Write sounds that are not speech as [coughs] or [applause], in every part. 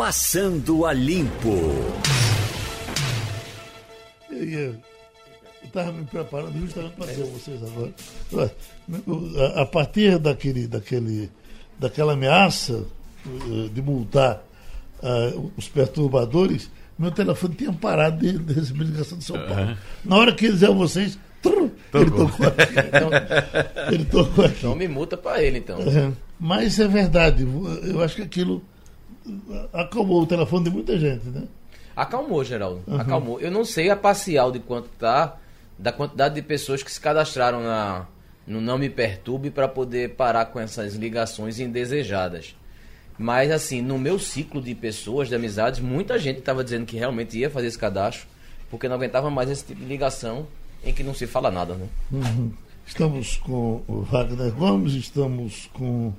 Passando a Limpo. Eu estava me preparando justamente para dizer a vocês agora. A partir daquele, daquele, daquela ameaça eh, de multar uh, os perturbadores, meu telefone tinha parado de, de receber ligação de São Paulo. Uhum. Na hora que eles iam vocês, ele tocou aqui. Então, ele tocou aqui. Então me multa para ele, então. É, mas é verdade. Eu acho que aquilo acalmou o telefone de muita gente, né? Acalmou, Geraldo. Uhum. Acalmou. Eu não sei a parcial de quanto tá, da quantidade de pessoas que se cadastraram na, no Não Me Perturbe para poder parar com essas ligações indesejadas. Mas, assim, no meu ciclo de pessoas, de amizades, muita gente estava dizendo que realmente ia fazer esse cadastro, porque não aguentava mais esse tipo de ligação em que não se fala nada, né? Uhum. Estamos com o Wagner Gomes, estamos com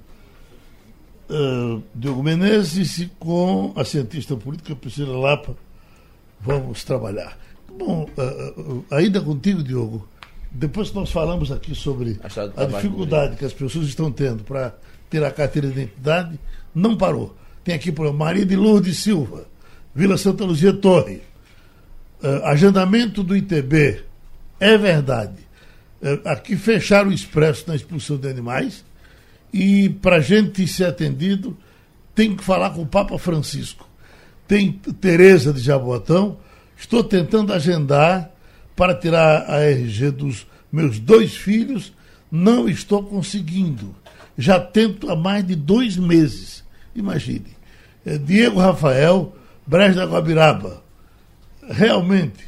uh, Diogo Menezes e com a cientista política Priscila Lapa. Vamos trabalhar. Bom, uh, ainda contigo, Diogo, depois que nós falamos aqui sobre a, dificuldade que as pessoas estão tendo para ter a carteira de identidade, não parou. Tem aqui, por Maria de Lourdes Silva, Vila Santa Luzia Torre. Uh, agendamento do ITB. É verdade. Uh, aqui fecharam o expresso na expulsão de animais. E para a gente ser atendido, tem que falar com o Papa Francisco. Tem Tereza de Jaboatão. Estou tentando agendar para tirar a RG dos meus dois filhos. Não estou conseguindo. Já tento há mais de dois meses. Imagine. É Diego Rafael, Brejo da Guabiraba. Realmente,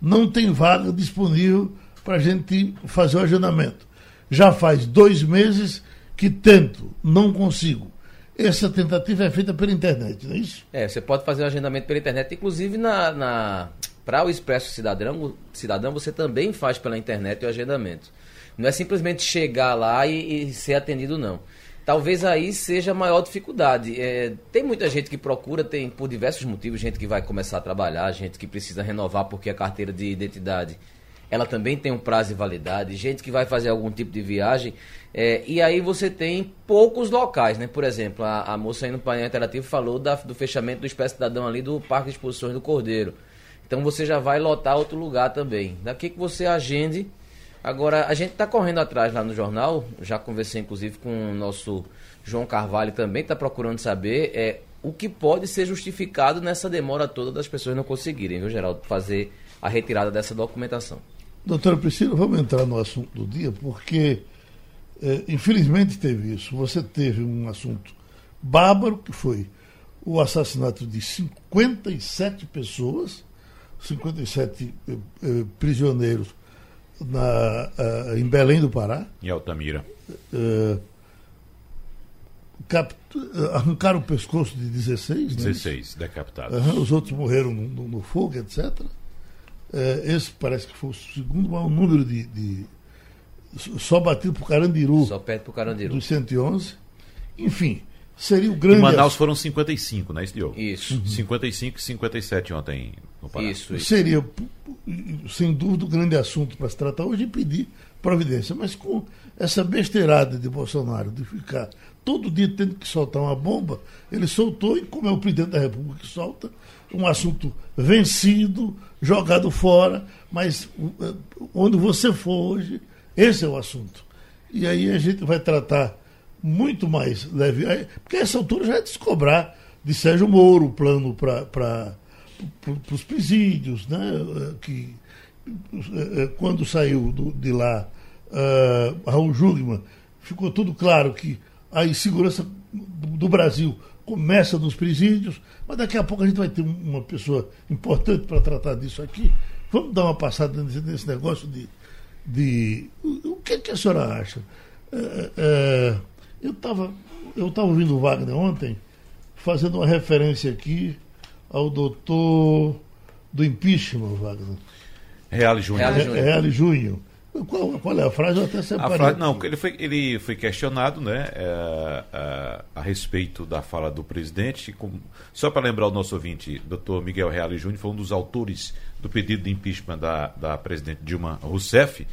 não tem vaga disponível para a gente fazer o agendamento. Já faz dois meses que tento, não consigo. Essa tentativa é feita pela internet, não é isso? É, você pode fazer o agendamento pela internet, inclusive na, na para o Expresso Cidadão, Cidadão, você também faz pela internet o agendamento. Não é simplesmente chegar lá e, e ser atendido, não talvez aí seja a maior dificuldade. É, tem muita gente que procura, tem por diversos motivos, gente que vai começar a trabalhar, gente que precisa renovar porque a carteira de identidade ela também tem um prazo de validade, gente que vai fazer algum tipo de viagem, é, e aí você tem poucos locais, né? Por exemplo, a, a moça aí no painel interativo falou da, do fechamento do Espécie Cidadão ali do Parque de Exposições do Cordeiro. Então você já vai lotar outro lugar também. Daqui que você agende Agora, a gente está correndo atrás lá no jornal, já conversei inclusive com o nosso João Carvalho também, está procurando saber é, o que pode ser justificado nessa demora toda das pessoas não conseguirem, viu, Geraldo, fazer a retirada dessa documentação. Doutora Priscila, vamos entrar no assunto do dia, porque é, infelizmente teve isso. Você teve um assunto bárbaro, que foi o assassinato de 57 pessoas, 57 eh, eh, prisioneiros na, uh, em Belém do Pará. Em Altamira. Uh, cap, arrancaram o pescoço de 16. 16 né? decapitados. Uh, os outros morreram no, no, no fogo, etc. esse parece que foi o segundo maior número de. de só batido por Carandiru. Só perto por Carandiru. Dos 111. Enfim, seria o grande. Em Manaus foram 55, né, Diogo? Isso. Uhum. 55 e 57 ontem no Pará. Isso, isso. Seria, sem dúvida, o grande assunto para se tratar hoje e pedir providência. Mas com essa besteirada de Bolsonaro de ficar todo dia tendo que soltar uma bomba, ele soltou, e como é o presidente da República que solta, um assunto vencido, jogado fora, mas eh, onde você for hoje, esse é o assunto. E aí a gente vai tratar muito mais leve. Porque essa altura já é descobrar de Sérgio Moro o plano para os presídios, né? que eh, eh, quando saiu do, de lá uh, Raul Jugman, ficou tudo claro que a insegurança do Brasil começa nos presídios, mas daqui a pouco a gente vai ter uma pessoa importante para tratar disso aqui. Vamos dar uma passada nesse, negócio de, de. O que, que a senhora acha? É, é, eu estava eu tava ouvindo o Wagner ontem, fazendo uma referência aqui ao doutor do impeachment, Wagner. Reale Júnior. Reale Júnior. Qual, qual, é a frase? Eu até separei. Frase, não, ele foi, ele foi questionado né, é, é, a respeito da fala do presidente. Com, só para lembrar o nosso ouvinte, doutor Miguel Reale Júnior foi um dos autores do pedido de impeachment da, da presidente Dilma Rousseff.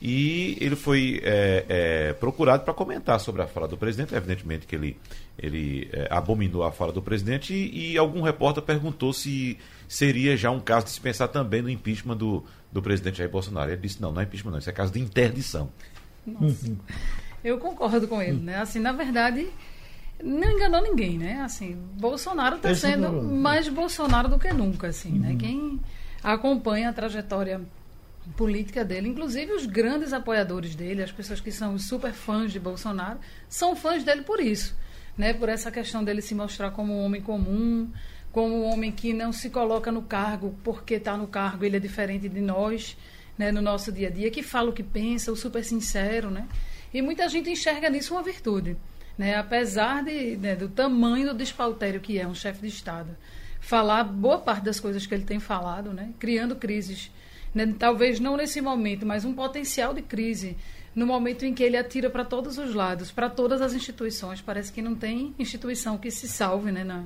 E ele foi é, é, procurado para comentar sobre a fala do presidente. Evidentemente que ele ele é, abominou a fala do presidente e, e, algum repórter perguntou se seria já um caso de se pensar também no impeachment do, do presidente Jair Bolsonaro. Ele disse, não, não é impeachment não, isso é caso de interdição. Nossa. Eu concordo com ele, né? Assim, na verdade, não enganou ninguém, né? Assim, Bolsonaro está sendo mais Bolsonaro do que nunca, assim, né? uhum. né? Quem acompanha a trajetória política dele, inclusive os grandes apoiadores dele, as pessoas que são super fãs de Bolsonaro, são fãs dele por isso, né? Por essa questão dele se mostrar como um homem comum, como um homem que não se coloca no cargo porque está no cargo, ele é diferente de nós, né? No nosso dia a dia, que fala o que pensa, o super sincero, né? E muita gente enxerga nisso uma virtude, né? Apesar de, né, do tamanho do despautério que é um chefe de Estado, falar boa parte das coisas que ele tem falado, né? Criando crises né, talvez não nesse momento, mas um potencial de crise no momento em que ele atira para todos os lados, para todas as instituições. Parece que não tem instituição que se salve né, na,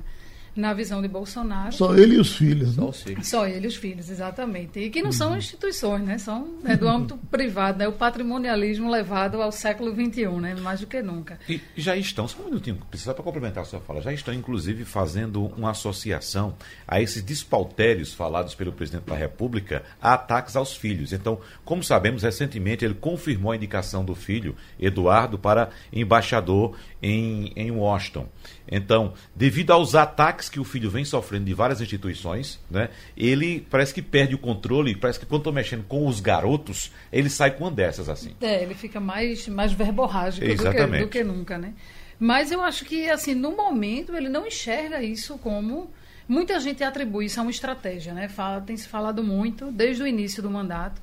na visão de Bolsonaro. Só ele e os filhos. Né? Só, ele e os filhos, exatamente. E que não uhum. são instituições, né? São né, do âmbito [laughs] privado, né? o patrimonialismo levado ao século XXI, né? mais do que nunca. E já estão, só um minutinho, só para complementar a sua fala, já estão inclusive fazendo uma associação a esses despautérios falados pelo presidente da República a ataques aos filhos. Então, como sabemos, recentemente ele confirmou a indicação do filho, Eduardo, para embaixador em, em Washington. Então, devido aos ataques que o filho vem sofrendo de várias instituições, né, ele parece que perde o controle, parece que quando estou mexendo com os garotos, ele sai com uma dessas assim. É, ele fica mais, mais verborrágico do que, do que nunca, né? Mas eu acho que, assim, no momento, ele não enxerga isso como. Muita gente atribui isso a uma estratégia, né? Fala, tem se falado muito desde o início do mandato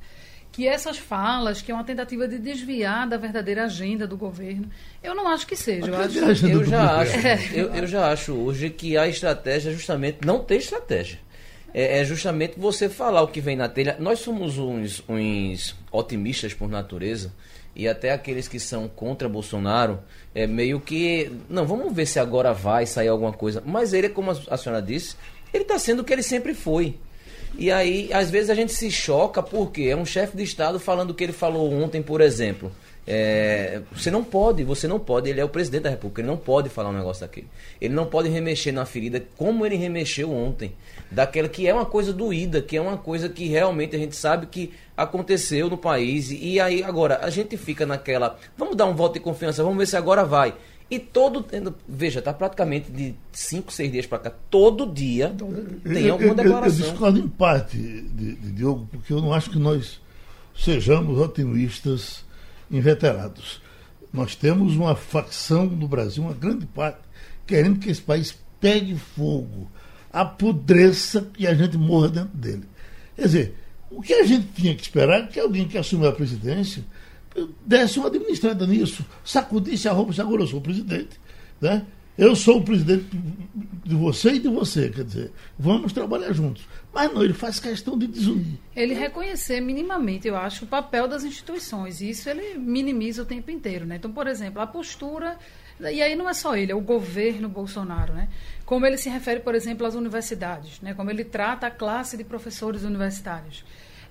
que essas falas, que é uma tentativa de desviar da verdadeira agenda do governo, eu não acho que seja. Eu, acho, eu já acho, eu, eu, já acho hoje que a estratégia é justamente não ter estratégia. É, é, justamente você falar o que vem na telha. Nós somos uns, uns otimistas por natureza e até aqueles que são contra Bolsonaro, é meio que. Não, vamos ver se agora vai sair alguma coisa. Mas ele, como a senhora disse, ele está sendo o que ele sempre foi. E aí, às vezes, a gente se choca porque é um chefe de Estado falando o que ele falou ontem, por exemplo. É, você não pode, você não pode, ele é o presidente da República, ele não pode falar um negócio daquele. Ele não pode remexer na ferida como ele remexeu ontem. Daquela que é uma coisa doída, que é uma coisa que realmente a gente sabe que aconteceu no país. E aí, agora, a gente fica naquela. Vamos dar um voto de confiança, vamos ver se agora vai. E todo. Veja, está praticamente de 5, 6 dias para cá, todo dia tem alguma declaração. Eu, eu, eu discordo em parte, de, de, Diogo, porque eu não acho que nós sejamos otimistas inveterados. Nós temos uma facção no Brasil, uma grande parte, querendo que esse país pegue fogo, apodreça e a gente morra dentro dele. Quer dizer, o que a gente tinha que esperar é que alguém que assumiu a presidência desse uma administrada nisso, sacudisse a roupa, se agora eu sou o presidente. Né? Eu sou o presidente de você e de você, quer dizer, vamos trabalhar juntos. Mas não, ele faz questão de desunir. Ele reconhecer minimamente, eu acho, o papel das instituições. E isso ele minimiza o tempo inteiro. Né? Então, por exemplo, a postura. E aí não é só ele, é o governo Bolsonaro, né? Como ele se refere, por exemplo, às universidades, né? Como ele trata a classe de professores universitários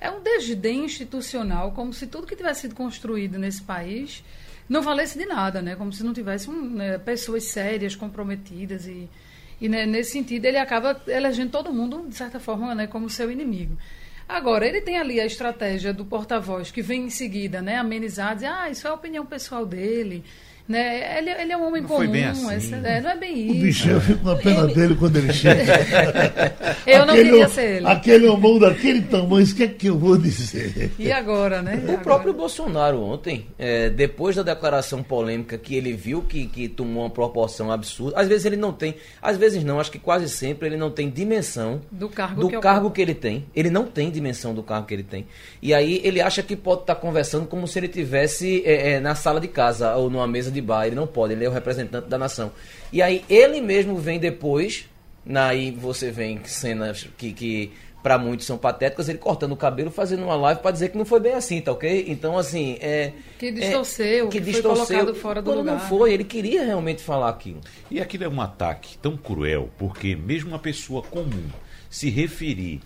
é um desdém institucional, como se tudo que tivesse sido construído nesse país não valesse de nada, né? Como se não tivesse um, né, pessoas sérias, comprometidas e, e né, nesse sentido ele acaba elegendo todo mundo de certa forma, né, como seu inimigo. Agora, ele tem ali a estratégia do porta-voz, que vem em seguida, né, amenizar, dizer, ah, isso é a opinião pessoal dele, né? Ele, ele é um homem não comum, assim. é, não é bem isso. O bicho, eu fico na pena ele... dele quando ele chega. [laughs] eu não queria ser ele. Aquele homão daquele tamanho, o que é que eu vou dizer? E agora, né? O agora? próprio Bolsonaro ontem, é, depois da declaração polêmica que ele viu que, que tomou uma proporção absurda, às vezes ele não tem, às vezes não, acho que quase sempre ele não tem dimensão do cargo, do que, cargo que ele tem. Ele não tem dimensão do cargo que ele tem. E aí ele acha que pode estar conversando como se ele tivesse é, é, na sala de casa ou numa mesa de bar. Ele não pode, ele é o representante da nação. E aí ele mesmo vem depois, aí você vem cenas que, que para muitos são patéticas, ele cortando o cabelo, fazendo uma live para dizer que não foi bem assim, tá ok? Então, assim. É, que distorceu, é, que, que distorceu, foi colocado fora do quando lugar. não foi, ele queria realmente falar aquilo. E aquilo é um ataque tão cruel, porque mesmo uma pessoa comum se referir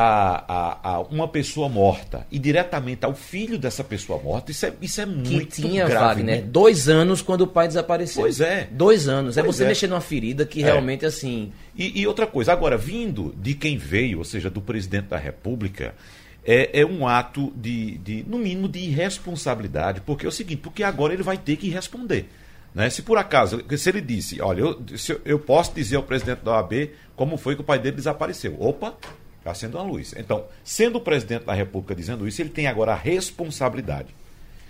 a, a, a, uma pessoa morta e diretamente ao filho dessa pessoa morta, isso é, isso é muito que tinha, grave. Wagner, né? dois anos quando o pai desapareceu. Pois é. Dois anos. É Pois é você é. mexer numa ferida que É. realmente, assim... E, e outra coisa, agora, vindo de quem veio, ou seja, do presidente da República, é, é um ato de, de, no mínimo, de irresponsabilidade, porque é o seguinte, porque agora ele vai ter que responder. Né? Se por acaso, se ele disse, olha, eu, eu posso dizer ao presidente da OAB como foi que o pai dele desapareceu. Opa, acendo uma luz. Então, sendo o presidente da República dizendo isso, ele tem agora a responsabilidade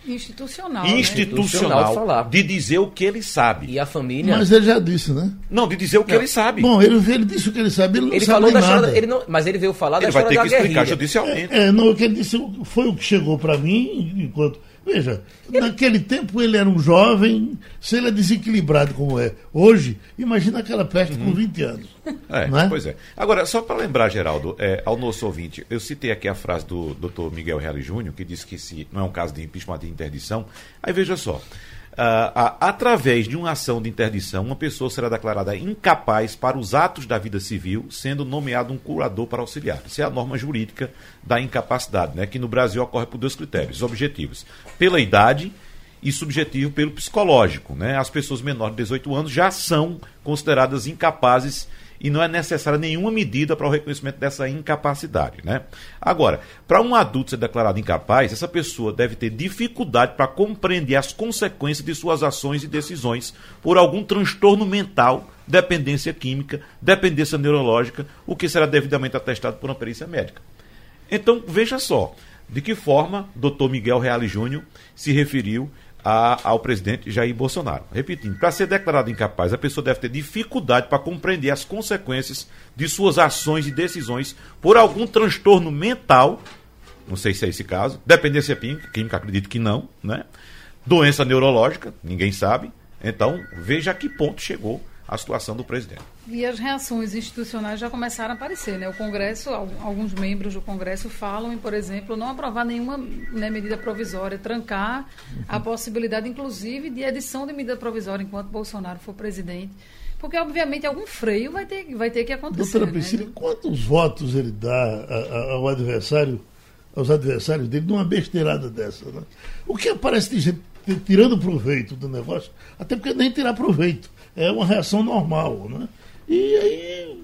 Institucional. né? Institucional institucional de falar. de dizer o que ele sabe. E a família... Mas ele já disse, né? Não, de dizer o que ele sabe. Bom, ele, ele disse o que ele sabe, ele não Ele sabe falou da nada. história... Ele não, mas ele veio falar da ele vai história ter da que explicar guerrilha. judicialmente. É, não, o que ele disse foi o que chegou para mim enquanto. Veja, naquele tempo ele era um jovem, se ele é desequilibrado como é hoje, imagina aquela peste com 20 anos. É, é? pois é. Agora, só para lembrar, Geraldo, é, ao nosso ouvinte, eu citei aqui a frase do Dr. Miguel Reale Júnior, que disse que se não é um caso de impeachment de interdição. Aí veja só. A- através de uma ação de interdição, uma pessoa será declarada incapaz para os atos da vida civil, sendo nomeado um curador para auxiliar. Isso é a norma jurídica da incapacidade, né, que no Brasil ocorre por dois critérios objetivos: pela idade e subjetivo pelo psicológico. Né? As pessoas menores de 18 anos já são consideradas incapazes e não é necessária nenhuma medida para o reconhecimento dessa incapacidade. Né? Agora, para um adulto ser declarado incapaz, essa pessoa deve ter dificuldade para compreender as consequências de suas ações e decisões por algum transtorno mental, dependência química, dependência neurológica, o que será devidamente atestado por uma perícia médica. Então, veja só de que forma Dr. Miguel Reale Júnior se referiu a- ao presidente Jair Bolsonaro. Repetindo, para ser declarado incapaz, a pessoa deve ter dificuldade para compreender as consequências de suas ações e decisões por algum transtorno mental, não sei se é esse caso, dependência química, acredito que não, né? Doença neurológica, ninguém sabe. Então, veja a que ponto chegou a situação do presidente. E as reações institucionais já começaram a aparecer, né? O Congresso, al- alguns membros do Congresso falam em, por exemplo, não aprovar nenhuma né, medida provisória, trancar a possibilidade, inclusive, de edição de medida provisória enquanto Bolsonaro for presidente. Porque, obviamente, algum freio vai ter, vai ter que acontecer. Doutora né? Priscila, quantos votos ele dá ao adversário, aos adversários dele numa besteirada dessa? Né? O que aparece de gente tirando proveito do negócio, até porque nem tirar proveito, é uma reação normal, né? E aí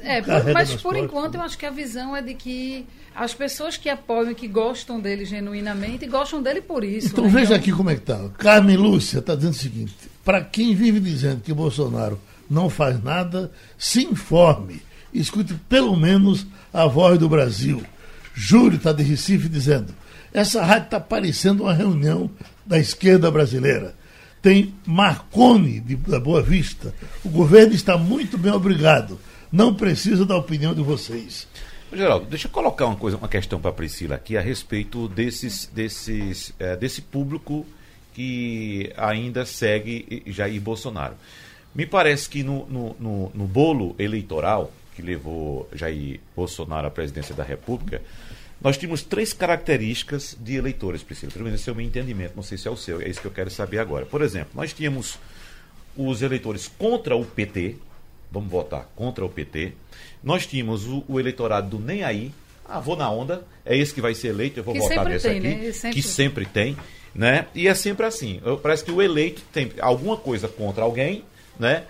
É, por- mas por costas, enquanto né? eu acho que a visão é de que as pessoas que apoiam, que gostam dele genuinamente, gostam dele por isso. Então né? veja aqui como é que está. Carmen Lúcia está dizendo o seguinte: para quem vive dizendo que Bolsonaro não faz nada, se informe. Escute pelo menos a voz do Brasil. Júlio está de Recife dizendo: essa rádio está parecendo uma reunião da esquerda brasileira. Tem Marconi de, da Boa Vista. O governo está muito bem obrigado. Não precisa da opinião de vocês. Geraldo, deixa eu colocar uma coisa, uma questão para a Priscila aqui a respeito desses, desses, eh, desse público que ainda segue Jair Bolsonaro. Me parece que no, no, no, no bolo eleitoral que levou Jair Bolsonaro à presidência da República, nós tínhamos três características de eleitores, Priscila. Pelo menos esse é o meu entendimento, não sei se é o seu, é isso que eu quero saber agora. Por exemplo, nós tínhamos os eleitores contra o PT, vamos votar contra o PT. Nós tínhamos o, o eleitorado do nem aí, ah, vou na onda, é esse que vai ser eleito, eu vou Que votar sempre nesse tem, aqui, né? Sempre- que sempre tem, né? E é sempre assim. Eu- Parece que o eleito tem alguma coisa contra alguém, né?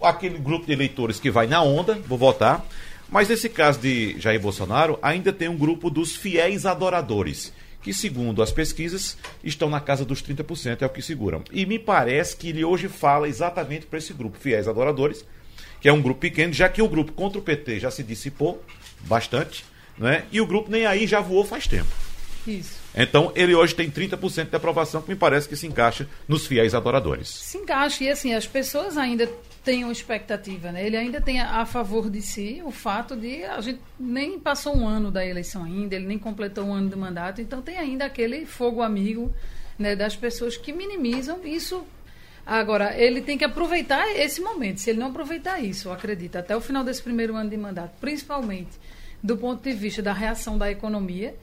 Aquele grupo de eleitores que vai na onda, vou votar. Mas nesse caso de Jair Bolsonaro, ainda tem um grupo dos fiéis adoradores, que, segundo as pesquisas, estão na casa dos 30%, é o que seguram. E me parece que ele hoje fala exatamente para esse grupo, fiéis adoradores, que é um grupo pequeno, já que o grupo contra o PT já se dissipou bastante, né? e o grupo nem aí já voou faz tempo. Isso. Então, ele hoje tem 30% de aprovação, que me parece que se encaixa nos fiéis adoradores. Se encaixa, e assim, as pessoas ainda uma expectativa, né? Ele ainda tem a, a favor de si o fato de a gente nem passou um ano da eleição ainda, ele nem completou um ano de mandato, então tem ainda aquele fogo amigo né, das pessoas que minimizam isso. Agora, ele tem que aproveitar esse momento. Se ele não aproveitar isso, acredito, até o final desse primeiro ano de mandato, principalmente do ponto de vista da reação da economia,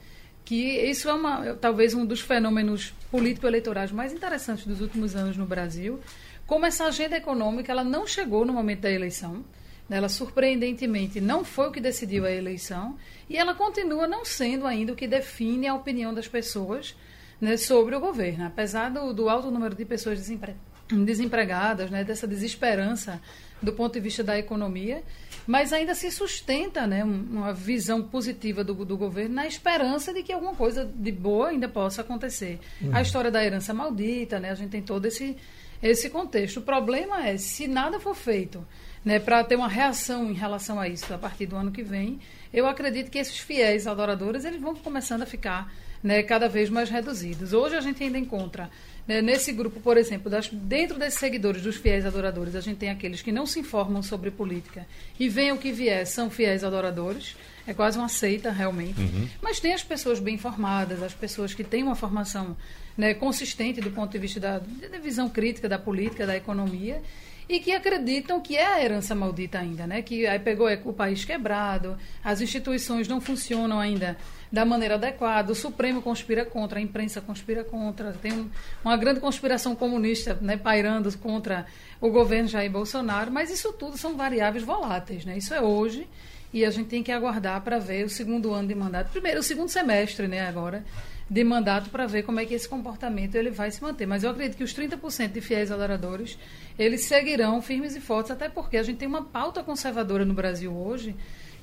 que isso é uma, talvez um dos fenômenos político-eleitorais mais interessantes dos últimos anos no Brasil. Como essa agenda econômica ela não chegou no momento da eleição, Ela, surpreendentemente, não foi o que decidiu a eleição e ela continua não sendo ainda o que define a opinião das pessoas né, sobre o governo. Apesar do, do alto número de pessoas desempre desempregadas, né, dessa desesperança do ponto de vista da economia, mas ainda se sustenta né, uma visão positiva do, do governo na esperança de que alguma coisa de boa ainda possa acontecer. Uhum. A história da herança maldita, né, a gente tem todo esse, esse contexto. O problema é, se nada for feito né, para ter uma reação em relação a isso a partir do ano que vem, eu acredito que esses fiéis adoradores eles vão começando a ficar né, cada vez mais reduzidos. Hoje a gente ainda encontra né, nesse grupo, por exemplo, das, dentro desses seguidores dos fiéis adoradores, a gente tem aqueles que não se informam sobre política e vem o que vier, são fiéis adoradores. É quase uma seita, realmente. Uhum. Mas tem as pessoas bem informadas, as pessoas que têm uma formação né, consistente do ponto de vista da, da visão crítica da política, da economia, e que acreditam que é a herança maldita ainda, né? Que aí pegou é, o país quebrado, as instituições não funcionam ainda da maneira adequada, o Supremo conspira contra, a imprensa conspira contra, tem uma grande conspiração comunista né, pairando contra o governo Jair Bolsonaro, mas isso tudo são variáveis voláteis, né? Isso é hoje e a gente tem que aguardar para ver o segundo ano de mandato, primeiro o segundo semestre, né, agora de mandato para ver como é que esse comportamento ele vai se manter. Mas eu acredito que os 30% de fiéis adoradores, eles seguirão firmes e fortes, até porque a gente tem uma pauta conservadora no Brasil hoje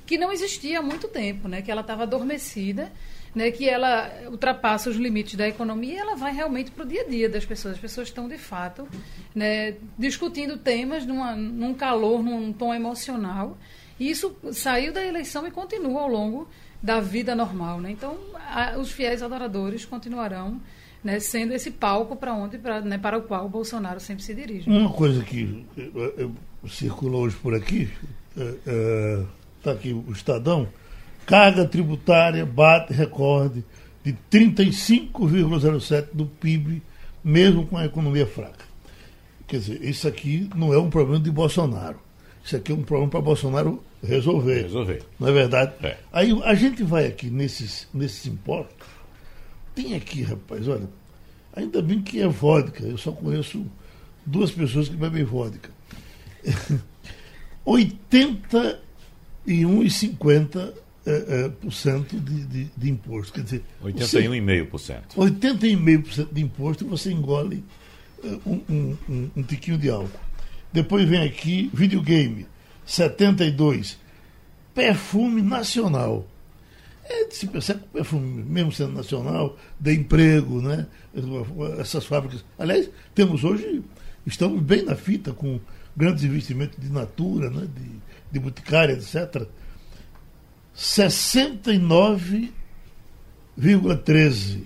que não existia há muito tempo, né? que ela estava adormecida, né? que ela ultrapassa os limites da economia e ela vai realmente para o dia a dia das pessoas. As pessoas estão, de fato, né? discutindo temas numa, num calor, num tom emocional. E isso saiu da eleição e continua ao longo da vida normal. Né? Então, a, os fiéis adoradores continuarão né, sendo esse palco para onde pra, né, para o qual o Bolsonaro sempre se dirige. Uma coisa que circulou hoje por aqui, está é, é, aqui o Estadão, carga tributária bate recorde de 35,07% do PIB, mesmo com a economia fraca. Quer dizer, isso aqui não é um problema de Bolsonaro. Isso aqui é um problema para Bolsonaro resolver. Resolver. Não é verdade? É. Aí a gente vai aqui nesses, nesses impostos. Tem aqui, rapaz, olha, ainda bem que é vodka. Eu só conheço duas pessoas que bebem vodka. [laughs] 81,50% é, é, por cento de, de, de imposto. Quer dizer, 81,5%. 81,5% de imposto e você engole é, um, um, um, um tiquinho de álcool. Depois vem aqui videogame, 72. Perfume nacional. É de se pensar que o perfume, mesmo sendo nacional, dê emprego, né? Essas fábricas. Aliás, temos hoje, estamos bem na fita com grandes investimentos de natura, né? de, de boticária, etc. 69,13.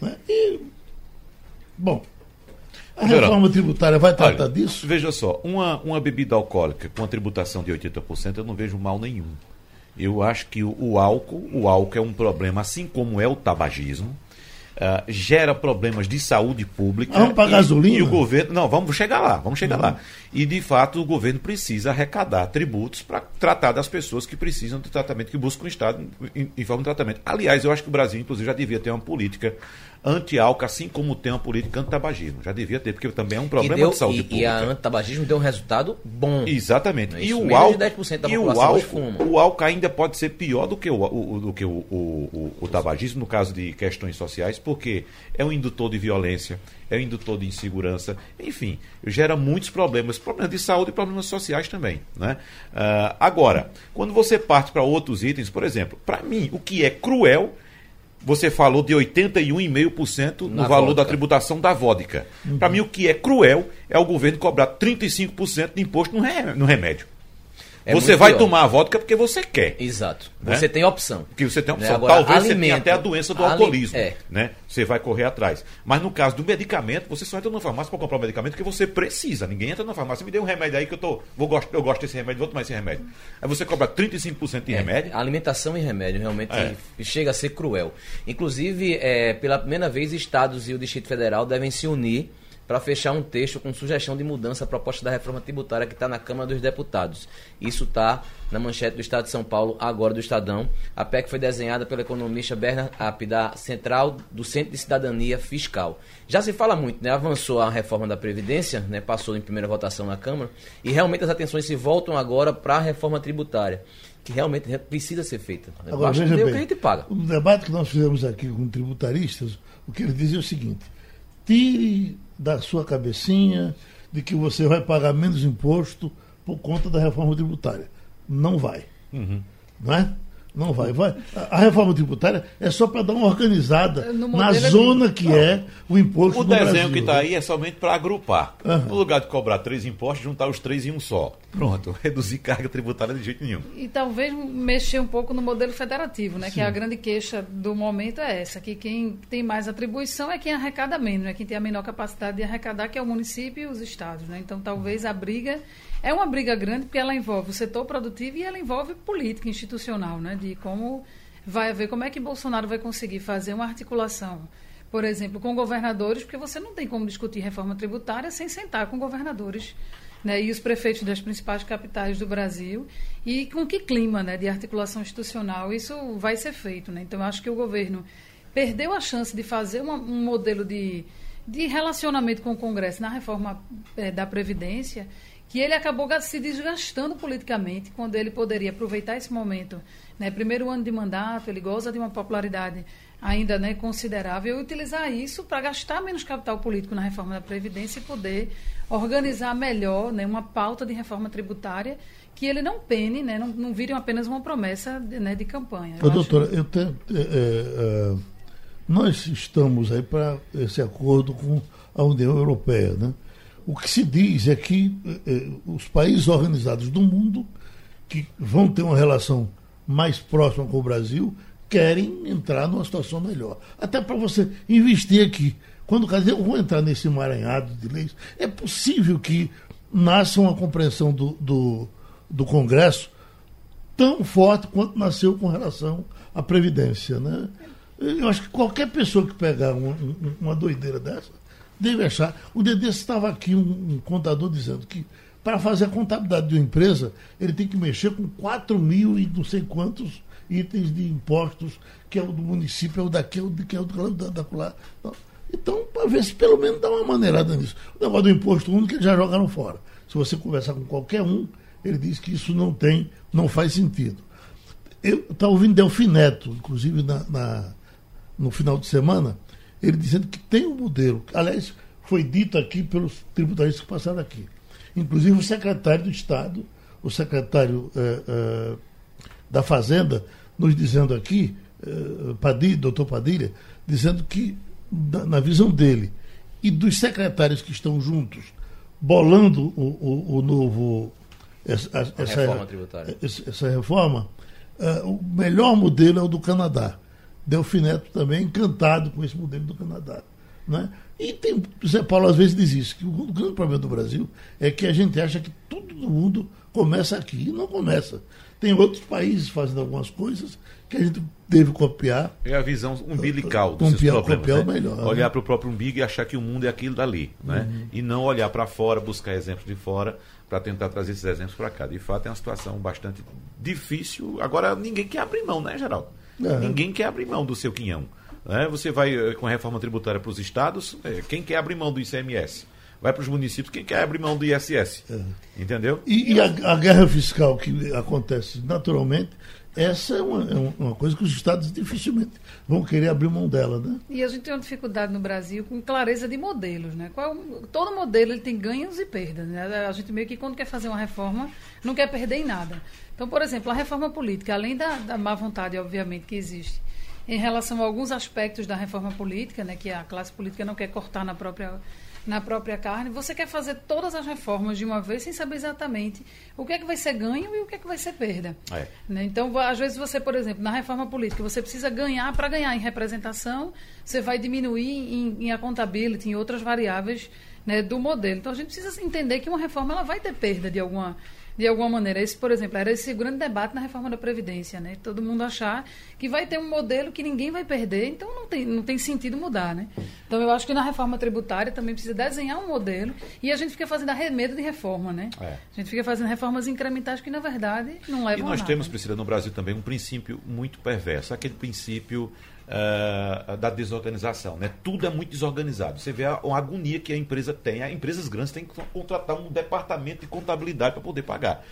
Né? E, bom, a reforma tributária vai tratar olha, disso? Veja só, uma, uma bebida alcoólica com a tributação de 80%, eu não vejo mal nenhum. Eu acho que o, o álcool, o álcool é um problema, assim como é o tabagismo. Uh, gera problemas de saúde pública. Vamos para gasolina? E o governo. Não, vamos chegar lá, vamos chegar lá. E, de fato, o governo precisa arrecadar tributos para tratar das pessoas que precisam de tratamento, que buscam o Estado em, em forma de tratamento. Aliás, eu acho que o Brasil, inclusive, já devia ter uma política anti-álcool, assim como tem uma política anti-tabagismo. Já devia ter, porque também é um problema deu, de saúde e, pública. E a anti-tabagismo deu um resultado bom. Exatamente. É e o álcool, e o álcool, o álcool ainda pode ser pior do que o, o do que o, o, o, tabagismo, no caso de questões sociais, porque é um indutor de violência, é um indutor de insegurança, enfim, gera muitos problemas, problemas de saúde e problemas sociais também. Né? Uh, agora, quando você parte para outros itens, por exemplo, para mim, o que é cruel você falou de 81,5% no Na valor vodka. da tributação da vodka. Uhum. Para mim, o que é cruel é o governo cobrar 35% de imposto no remédio. É você vai pior. tomar a vodka porque você quer. Exato. Né? Você tem opção. Porque você tem opção. Né? Agora, Talvez alimento, você tenha até a doença do alcoolismo. É. Né? Você vai correr atrás. Mas no caso do medicamento, você só entra na farmácia para comprar o medicamento que você precisa. Ninguém entra na farmácia. Me dê um remédio aí que eu, tô, vou, gosto, eu gosto desse remédio, vou tomar esse remédio. Aí você cobra 35% de é, remédio. Alimentação e remédio realmente é. chega a ser cruel. Inclusive, é, pela primeira vez, estados e o Distrito Federal devem se unir para fechar um texto com sugestão de mudança à proposta da reforma tributária que está na Câmara dos Deputados. Isso está na manchete do Estado de São Paulo, agora do Estadão. A PEC foi desenhada pelo economista Bernard App, da Central do Centro de Cidadania Fiscal. Já se fala muito, né? Avançou a reforma da Previdência, né? passou em primeira votação na Câmara, e realmente as atenções se voltam agora para a reforma tributária que realmente precisa ser feita. Agora, veja bem, que a gente paga. O debate que nós fizemos aqui com tributaristas, o que ele dizia é o seguinte: tire da sua cabecinha de que você vai pagar menos imposto por conta da reforma tributária. Não vai. Uhum. Não é? Não vai, vai. A reforma tributária é só para dar uma organizada na zona que é o imposto O desenho Brasil, que está aí é somente para agrupar. Uhum. No lugar de cobrar três impostos, juntar os três em um só. Pronto, [laughs] reduzir carga tributária de jeito nenhum. E talvez mexer um pouco no modelo federativo, né? Sim. Que a grande queixa do momento é essa, que quem tem mais atribuição é quem arrecada menos, né? Quem tem a menor capacidade de arrecadar, que é o município e os estados, né? Então talvez a briga é uma briga grande porque ela envolve o setor produtivo e ela envolve política institucional, né? De como vai haver, como é que Bolsonaro vai conseguir fazer uma articulação, por exemplo, com governadores, porque você não tem como discutir reforma tributária sem sentar com governadores né, e os prefeitos das principais capitais do Brasil e com que clima né, de articulação institucional isso vai ser feito. Né? Então, acho que o governo perdeu a chance de fazer uma, um modelo de, de relacionamento com o Congresso na reforma é, da Previdência que ele acabou se desgastando politicamente quando ele poderia aproveitar esse momento. Né? Primeiro ano de mandato, ele goza de uma popularidade ainda né, considerável e utilizar isso para gastar menos capital político na reforma da Previdência e poder organizar melhor né, uma pauta de reforma tributária que ele não pene, né, não, não vire apenas uma promessa de, né, de campanha. Eu doutora, eu é, é, nós estamos aí para esse acordo com a União Europeia, né? O que se diz é que eh, eh, os países organizados do mundo, que vão ter uma relação mais próxima com o Brasil, querem entrar numa situação melhor. Até para você investir aqui. Quando dizer, eu vou entrar nesse emaranhado de leis, é possível que nasça uma compreensão do, do, do Congresso tão forte quanto nasceu com relação à Previdência. Né? Eu acho que qualquer pessoa que pegar uma, uma doideira dessa deve achar. O Dedê estava aqui, um, um, contador, dizendo que para fazer a contabilidade de uma empresa, ele tem que mexer com 4 mil e não sei quantos itens de impostos, que é o do município, é o daqui, é o de que é o da, da, da Então, para ver se pelo menos dá uma maneirada nisso. O negócio do imposto único eles já jogaram fora. Se você conversar com qualquer um, ele diz que isso não tem, não faz sentido. Eu estava ouvindo Delfineto, inclusive na, na, no final de semana, ele dizendo que tem um modelo. Aliás, foi dito aqui pelos tributaristas que passaram aqui. Inclusive o secretário do Estado, o secretário eh, eh, da Fazenda, nos dizendo aqui, eh, Padilha, doutor Padilha, dizendo que, na, na, visão dele e dos secretários que estão juntos, bolando o, o, o novo. Essa, essa, reforma tributária. Essa, essa reforma, o melhor modelo é o do Canadá. Delfineto também encantado com esse modelo do Canadá. Né? E tem, Zé Paulo às vezes diz isso, que o grande problema do Brasil é que a gente acha que tudo no mundo começa aqui. E não começa. Tem outros países fazendo algumas coisas que a gente deve copiar. É a visão umbilical dos copiar, problemas. Copiar né? melhor, né? olhar para o próprio umbigo e achar que o mundo é aquilo dali. Né? Uhum. E não olhar para fora, buscar exemplos de fora para tentar trazer esses exemplos para cá. De fato, é uma situação bastante difícil. Agora, ninguém quer abrir mão, né, Geraldo? É. Ninguém quer abrir mão do seu quinhão. Né? Você vai eh, com a reforma tributária para os estados, é, quem quer abrir mão do ICMS? Vai para os municípios, quem quer abrir mão do ISS? É. Entendeu? E, e a, a, guerra fiscal que acontece naturalmente, essa é uma, é uma, coisa que os estados dificilmente vão querer abrir mão dela, né? E a gente tem uma dificuldade no Brasil com clareza de modelos, né? Qual, todo modelo ele tem ganhos e perdas, né? A gente meio que quando quer fazer uma reforma não quer perder em nada. Então, por exemplo, a reforma política, além da, da má vontade, obviamente, que existe em relação a alguns aspectos da reforma política, né, que a classe política não quer cortar na própria na própria carne, você quer fazer todas as reformas de uma vez sem saber exatamente o que é que vai ser ganho e o que é que vai ser perda. É. Né? Então, às vezes você, por exemplo, na reforma política, você precisa ganhar para ganhar em representação, você vai diminuir em, em accountability, em outras variáveis né, do modelo. Então, a gente precisa entender que uma reforma ela vai ter perda de alguma de alguma maneira. Esse, por exemplo, era esse grande debate na reforma da Previdência, né? Todo mundo achar que vai ter um modelo que ninguém vai perder, então não tem, não tem sentido mudar, né? Então eu acho que na reforma tributária também precisa desenhar um modelo e a gente fica fazendo arremedo de reforma, né? É. A gente fica fazendo reformas incrementais que, na verdade, não levam a E nós temos, Priscila, no Brasil também um princípio muito perverso, aquele princípio uh, da desorganização. Né? Tudo é muito desorganizado. Você vê a, a agonia que a empresa tem. As empresas grandes têm que contratar um departamento de contabilidade para poder pagar.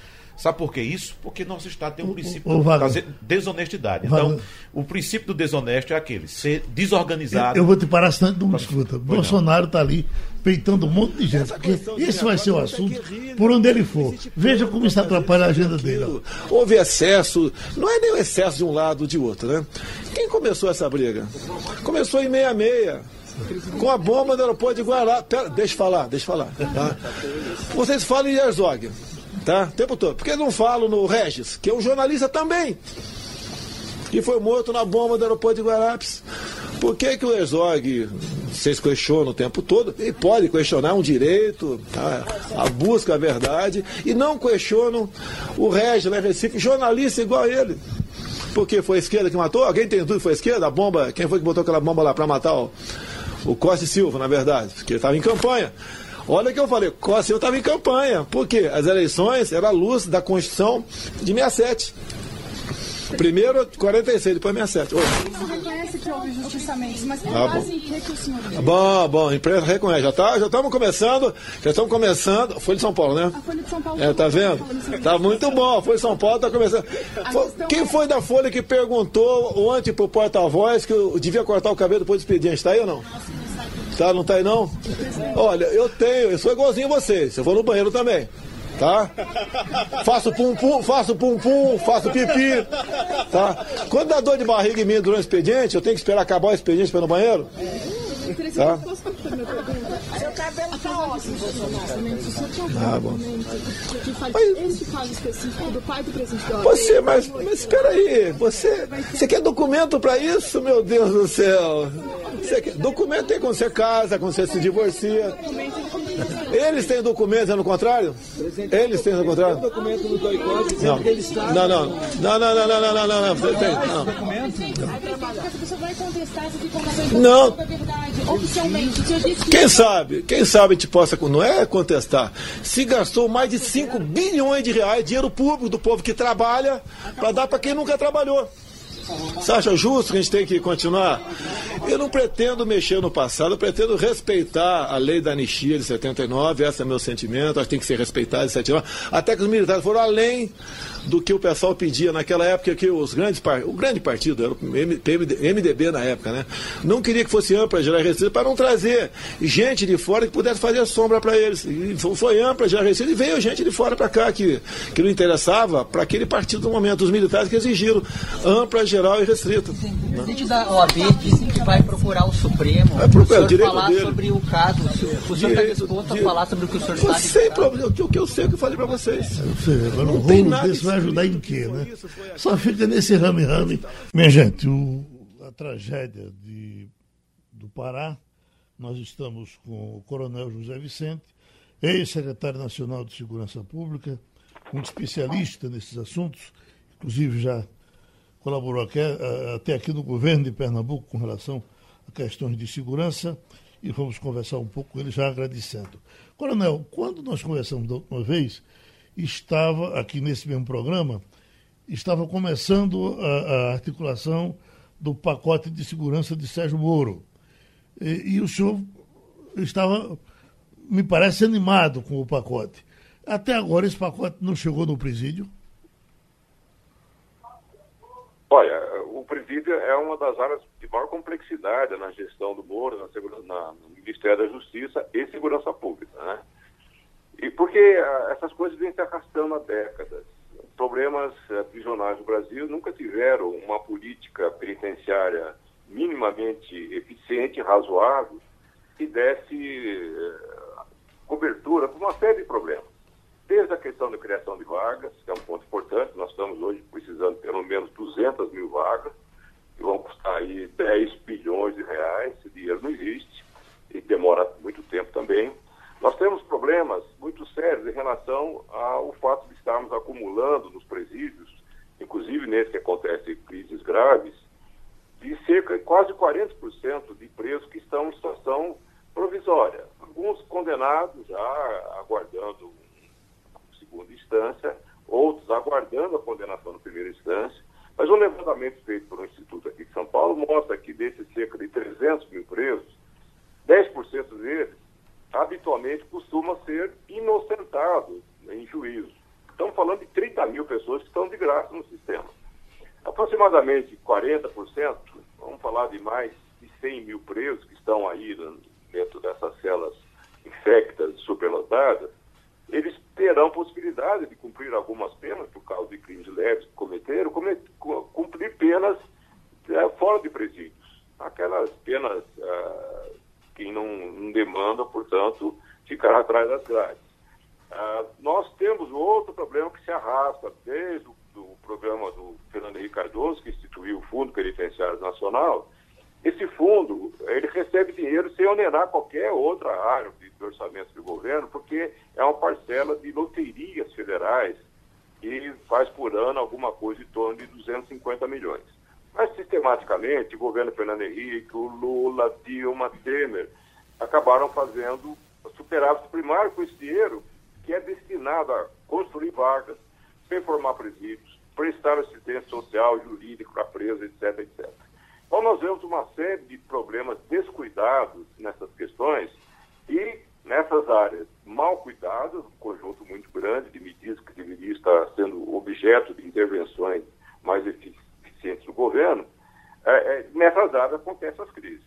Sabe por que isso? Porque nosso Estado tem um princípio o, o da desonestidade. Então, o princípio do desonesto é aquele, ser desorganizado. Eu, eu vou te parar tanto não escuta. Bolsonaro está ali peitando um monte de gente. Porque esse vai ser o assunto por onde ele for. Veja como isso atrapalha a agenda dele. Houve excesso, não é nem o excesso de um lado ou de outro, né? Quem começou essa briga? Começou em 66 com a bomba do aeroporto de Guará. Pera, deixa eu falar, deixa eu falar. Tá? Vocês falam em Herzog tá? O tempo todo. Por que não falo no Regis, que é um jornalista também, que foi morto na bomba do aeroporto de Guarapes? Por que, que o Herzog, vocês questionam o tempo todo, e pode questionar um direito, tá? a busca a verdade, e não questionam o Regis lá em Recife, jornalista igual a ele. Porque foi a esquerda que matou? Alguém tem dúvida foi a esquerda? A bomba, quem foi que botou aquela bomba lá para matar o, o Costa e Silva, na verdade? Porque ele estava em campanha. Olha que eu falei, Costa eu estava em campanha. Por quê? As eleições eram a luz da Constituição de 67. Primeiro 46, depois 67. Oi. Não reconhece que houve mas com ah, base em que, o senhor? Bom, bom, a imprensa reconhece. Já tá, já estamos começando, já estamos começando. Folha de São Paulo, né? A Folha de São Paulo. É, tá vendo? Tá muito bom. A Folha de São Paulo está começando. Quem é foi da Folha que perguntou ontem pro porta-voz que eu devia cortar o cabelo depois do expediente? Está aí ou não? Tá, não tá aí não? Olha, eu tenho, eu sou igualzinho a vocês. Eu vou no banheiro também. Tá? Faço pum-pum, faço pum-pum, faço pipi. Tá? Quando dá dor de barriga em mim durante o expediente, eu tenho que esperar acabar o expediente para ir no banheiro? Tá? Cabelo tá ótimo. Ah, bom. Esse caso específico do pai do presidente Você, mas, mas espera aí, você, você quer documento para isso, meu Deus do céu? Você quer, documento tem quando você casa, quando você se divorcia. Eles têm documentos, é no contrário? Eles têm no contrário? Não. Não, não. Não, não, não, não, não, não, não, não. Não. Quem sabe? Quem sabe te possa. Não é contestar. Se gastou mais de 5 bilhões de reais, dinheiro público do povo que trabalha, para dar para quem nunca trabalhou. Você acha justo que a gente tem que continuar? Eu não pretendo mexer no passado, eu pretendo respeitar a lei da anistia de 79, esse é meu sentimento, acho que tem que ser respeitado de 79, até que os militares foram além do que o pessoal pedia naquela época, que os grandes o grande partido, era o MDB na época, né? Não queria que fosse ampla, geral restrita, para não trazer gente de fora que pudesse fazer sombra para eles. E foi ampla, geral restrita, e veio gente de fora para cá que, que não interessava para aquele partido no momento, os militares que exigiram ampla, geral e restrita. O presidente da OAB disse que vai procurar o Supremo é, o senhor falar dele. sobre o caso. O senhor está disposto a falar sobre o que o senhor está Sem problema, o que eu sei que eu falei para vocês. Eu sei, agora não, não tem nada desse vai ajudar em quê, né? Só fica nesse rame-rame. Minha gente, o, a tragédia de, do Pará, nós estamos com o Coronel José Vicente, ex-secretário nacional de Segurança Pública, um especialista nesses assuntos, inclusive já colaborou aqui, até aqui no governo de Pernambuco com relação a questões de segurança e vamos conversar um pouco com ele já agradecendo. Coronel, quando nós conversamos da última vez, estava aqui nesse mesmo programa, estava começando a, a articulação do pacote de segurança de Sérgio Moro. E, e, o senhor estava, me parece, animado com o pacote. Até agora esse pacote não chegou no presídio? Olha, o presídio é uma das áreas de maior complexidade na gestão do Moro, na, segurança, na, no Ministério da Justiça e Segurança Pública, né? E porque ah, essas coisas vêm se arrastando há décadas. Problemas eh, prisionais no Brasil nunca tiveram uma política penitenciária minimamente eficiente, razoável, que desse eh, cobertura para uma série de problemas. Desde a questão da criação de vagas, que é um ponto importante, nós estamos hoje precisando de pelo menos 200 mil vagas, que vão custar aí 10 bilhões de reais, esse dinheiro não existe, e demora muito tempo também. Nós temos problemas muito sérios em relação ao fato de estarmos acumulando nos presídios, inclusive nesse que acontece crises graves, de cerca de quase 40% de presos que estão em situação provisória. Alguns condenados já aguardando segunda instância, outros aguardando a condenação na primeira instância. Mas um levantamento feito pelo Instituto aqui de São Paulo mostra que desses cerca de 300 mil presos, 10% deles habitualmente costumam ser inocentados em juízo. Estamos falando de 30 mil pessoas que estão de graça no sistema. Aproximadamente 40%, vamos falar de mais de 100 mil presos que estão aí dentro dessas celas infectas, superlotadas, eles terão possibilidade de cumprir algumas penas por causa de crimes leves que cometeram, cumprir penas é, fora de presídios. Aquelas penas ah, que não, não, demandam, portanto, ficar atrás das grades. Ah, nós temos outro problema que se arrasta desde o do programa do Fernando Henrique Cardoso, que instituiu o Fundo Penitenciário Nacional, esse fundo, ele recebe dinheiro sem onerar qualquer outra área de, orçamento do governo, porque é uma parcela de loterias federais que faz por ano alguma coisa em torno de 250 milhões. Mas, sistematicamente, o governo Fernando Henrique, o Lula, Dilma, Temer, acabaram fazendo superávit primário com esse dinheiro, que é destinado a construir vagas, reformar presídios, prestar assistência social, jurídica para presos, etc, etc. Então, nós vemos uma série de problemas descuidados nessas questões e nessas áreas mal cuidadas, um conjunto muito grande de medidas que deveria estar sendo objeto de intervenções mais eficientes do governo, é, é, nessas áreas acontecem as crises.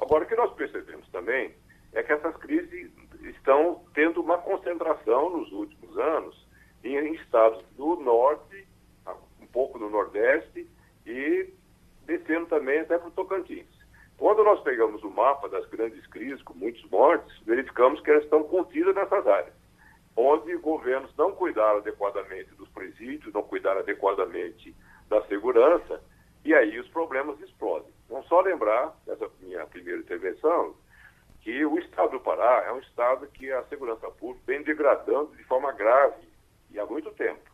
Agora, o que nós percebemos também é que essas crises estão tendo uma concentração nos últimos anos em estados do norte, um pouco no nordeste e descendo também até para o Tocantins. Quando nós pegamos o mapa das grandes crises, com muitos mortes, verificamos que elas estão contidas nessas áreas, onde governos não cuidaram adequadamente dos presídios, não cuidaram adequadamente da segurança, e aí os problemas explodem. Vamos só lembrar, nessa minha primeira intervenção, que o estado do Pará é um estado que a segurança pública vem degradando de forma grave e há muito tempo.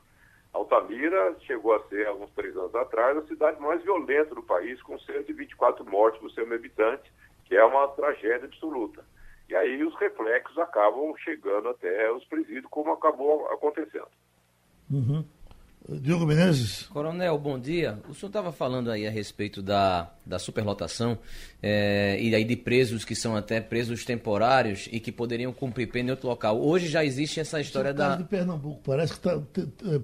Altamira chegou a ser, alguns três anos atrás, a cidade mais violenta do país, com 124 mortes por seu habitante, que é uma tragédia absoluta. E aí os reflexos acabam chegando até os presídios, como acabou acontecendo. Uhum. Diogo Menezes. Coronel, bom dia. O senhor estava falando aí a respeito da, da superlotação é, e aí de presos que são até presos temporários e que poderiam cumprir pena em outro local. Hoje já existe essa história é da. de Pernambuco, parece que tá,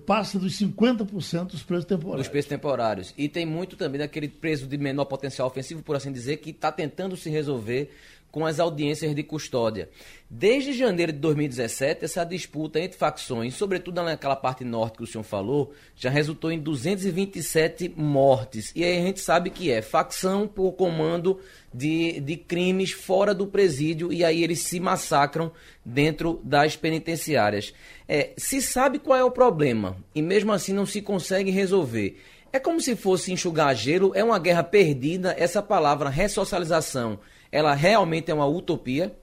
passa dos 50% dos presos temporários. Dos presos temporários. E tem muito também daquele preso de menor potencial ofensivo, por assim dizer, que está tentando se resolver com as audiências de custódia. Desde janeiro de 2017, essa disputa entre facções, sobretudo naquela parte norte que o senhor falou, já resultou em 227 mortes. E aí a gente sabe que é facção por comando de, de crimes fora do presídio e aí eles se massacram dentro das penitenciárias. É, se sabe qual é o problema e mesmo assim não se consegue resolver. É como se fosse enxugar gelo, é uma guerra perdida, essa palavra ressocialização ela realmente é uma utopia?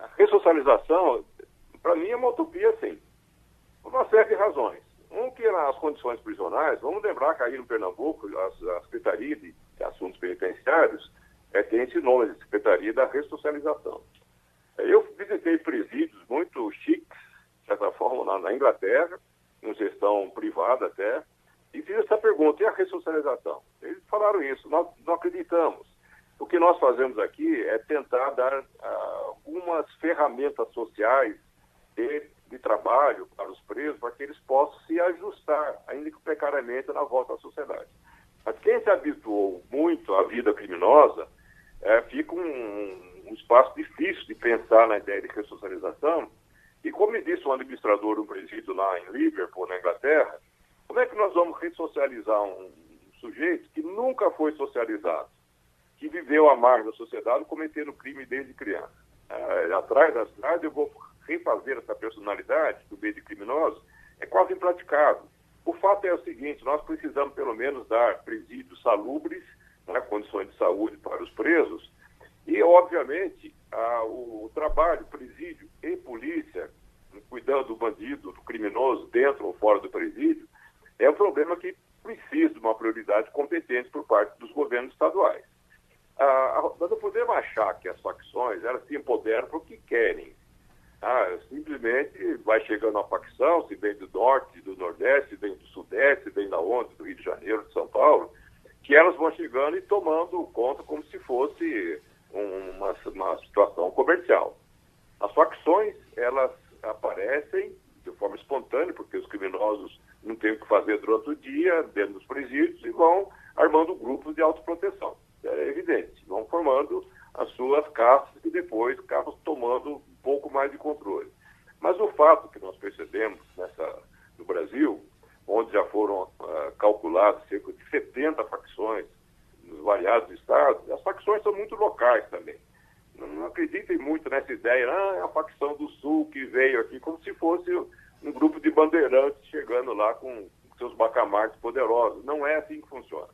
A ressocialização, para mim, é uma utopia, sim. Por uma série de razões. Um, que nas condições prisionais, vamos lembrar que aí no Pernambuco, a, Secretaria de, de Assuntos Penitenciários é, tem esse nome, a Secretaria da Ressocialização. Eu visitei presídios muito chiques, de certa forma, na, na Inglaterra, em gestão privada até, e fiz essa pergunta, e a ressocialização? Eles falaram isso, nós não acreditamos. O que nós fazemos aqui é tentar dar uh, algumas ferramentas sociais de, de, trabalho para os presos, para que eles possam se ajustar, ainda que precariamente, na volta à sociedade. Mas quem se habituou muito à vida criminosa, é, fica um, um, espaço difícil de pensar na ideia de ressocialização. E como disse um administrador do presídio lá em Liverpool, na Inglaterra, como é que nós vamos ressocializar um, um sujeito que nunca foi socializado? Que viveu à margem da sociedade cometendo crime desde criança. É, atrás das grades, eu vou refazer essa personalidade do meio de criminosos, é quase impraticável. O fato é o seguinte, nós precisamos pelo menos dar presídios salubres, né, condições de saúde para os presos, e, obviamente, a, o, o, trabalho, presídio e polícia cuidando do bandido, do criminoso, dentro ou fora do presídio, é um problema que precisa de uma prioridade competente por parte dos governos estaduais. Ah, nós não podemos achar que as facções elas se empoderam para o que querem. Ah, simplesmente vai chegando a facção, se vem do norte, do nordeste, vem do sudeste, vem da onde, do Rio de Janeiro, de São Paulo, que elas vão chegando e tomando conta como se fosse uma, uma situação comercial. As facções, elas aparecem de forma espontânea, porque os criminosos não têm o que fazer durante o dia, dentro dos presídios, e vão armando grupos de autoproteção. É evidente. Vão formando as suas caças e depois acabam tomando um pouco mais de controle. Mas o fato que nós percebemos nessa, no Brasil, onde já foram uh, calculados cerca de 70 facções nos variados estados, as facções são muito locais também. Não, não acreditem muito nessa ideia, ah, é a facção do Sul que veio aqui, como se fosse um grupo de bandeirantes chegando lá com seus bacamartes poderosos. Não é assim que funciona.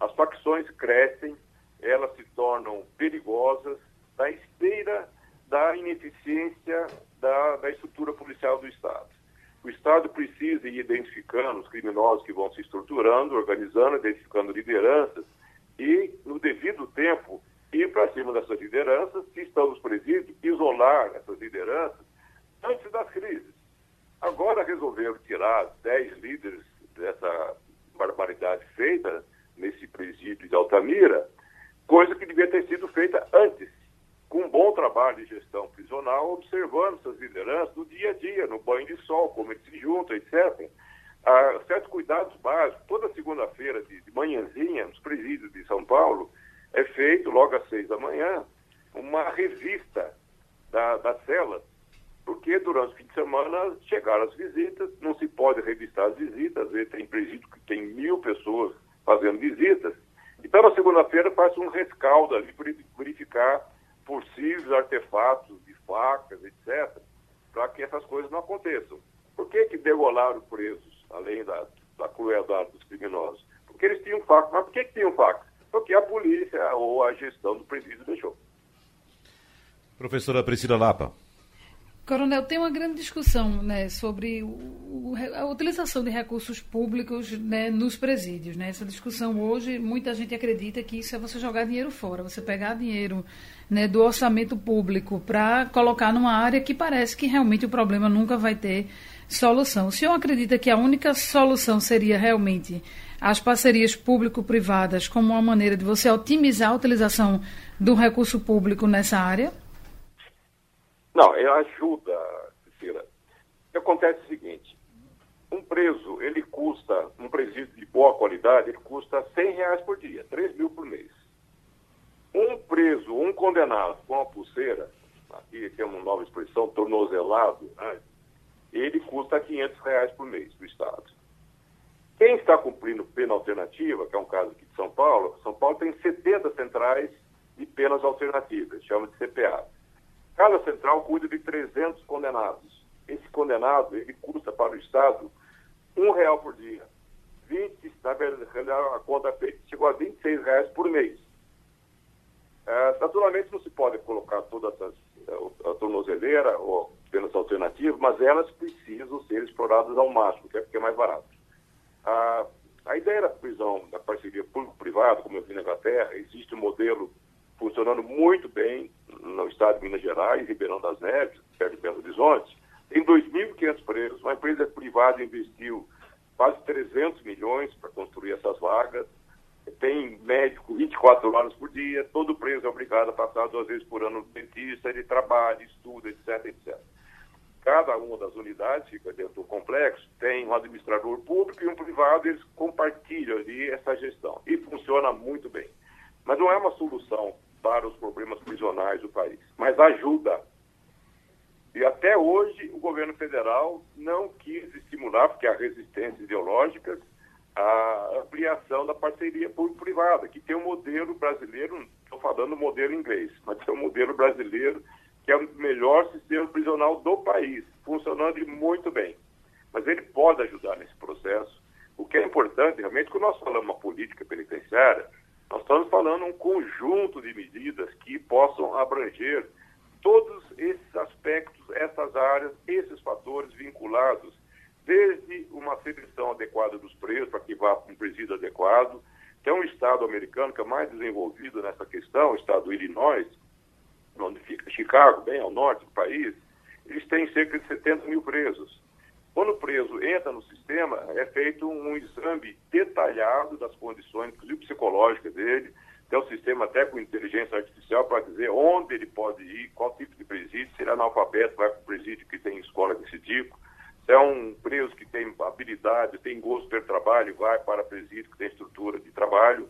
As facções crescem, elas se tornam perigosas na esteira da ineficiência da, da estrutura policial do Estado. O Estado precisa ir identificando os criminosos que vão se estruturando, organizando, identificando lideranças e, no devido tempo, ir para cima dessas lideranças que estão nos presídios, isolar essas lideranças antes das crises. Agora resolveram tirar 10 líderes dessa barbaridade feita nesse presídio de Altamira, coisa que devia ter sido feita antes, com um bom trabalho de gestão prisional, observando essas lideranças no dia a dia, no banho de sol, como eles se juntam, etc. Ah, certos cuidados básicos. Toda segunda-feira, de, manhãzinha, nos presídios de São Paulo, é feito, logo às seis da manhã, uma revista da, das celas, porque durante o fim de semana chegaram as visitas, não se pode revistar as visitas, às vezes tem presídio que tem mil pessoas fazendo visitas, então, na segunda-feira, faz um rescaldo ali para verificar possíveis artefatos de facas, etc., para que essas coisas não aconteçam. Por que, que degolaram presos, além da, da crueldade dos criminosos? Porque eles tinham facas. Mas por que, que tinham facas? Porque a polícia ou a gestão do presídio deixou. Professora Priscila Lapa. Coronel, tem uma grande discussão né, sobre o, a utilização de recursos públicos né, nos presídios. Né? Essa discussão hoje, muita gente acredita que isso é você jogar dinheiro fora, você pegar dinheiro né, do orçamento público para colocar numa área que parece que realmente o problema nunca vai ter solução. O senhor acredita que a única solução seria realmente as parcerias público-privadas como uma maneira de você otimizar a utilização do recurso público nessa área? Não, é ajuda, Cecília. O que acontece é o seguinte, um preso, ele custa, um presídio de boa qualidade, ele custa 100 reais por dia, 3 mil por mês. Um preso, um condenado com uma pulseira, aqui tem uma nova expressão, tornozelado, né? ele custa 500 reais por mês do Estado. Quem está cumprindo pena alternativa, que é um caso aqui de São Paulo, São Paulo tem 70 centrais de penas alternativas, chama de CPA. Cada central cuida de 300 condenados. Esse condenado, ele custa para o Estado um real por dia. 20, na verdade, a conta feita chegou a 26 reais por mês. É, naturalmente não se pode colocar todas as é, a tornozeleira ou penas alternativas, mas elas precisam ser exploradas ao máximo, que é porque é mais barato. A, a ideia da prisão, da parceria público-privada, como eu vi na Inglaterra, existe um modelo funcionando muito bem no estado de Minas Gerais, Ribeirão das Neves, perto de Belo Horizonte. Tem 2.500 presos, uma empresa privada investiu quase 300 milhões para construir essas vagas. Tem médico 24 horas por dia, todo preso é obrigado a passar duas vezes por ano no dentista, ele trabalha, estuda, etc, etc. Cada uma das unidades fica dentro do complexo, tem um administrador público e um privado, eles compartilham ali essa gestão. E funciona muito bem. Mas não é uma solução para os problemas prisionais do país, mas ajuda. E até hoje o governo federal não quis estimular, porque há resistências ideológicas, a ampliação da parceria público-privada, que tem um modelo brasileiro, estou falando modelo inglês, mas tem um modelo brasileiro que é o melhor sistema prisional do país, funcionando muito bem. Mas ele pode ajudar nesse processo. O que é importante, realmente, quando nós falamos uma política penitenciária, nós estamos falando um conjunto de medidas que possam abranger todos esses aspectos, essas áreas, esses fatores vinculados, desde uma seleção adequada dos preços para que vá para um presídio adequado. Tem um estado americano que é mais desenvolvido nessa questão, o estado do Illinois, onde fica Chicago, bem ao norte do país, eles têm cerca de 70 mil presos. Quando o preso entra no sistema, é feito um exame detalhado das condições, inclusive psicológicas dele, tem um sistema até com inteligência artificial para dizer onde ele pode ir, qual tipo de presídio, se ele é analfabeto, vai para o presídio que tem escola desse tipo, se é um preso que tem habilidade, tem gosto pelo trabalho, vai para presídio que tem estrutura de trabalho,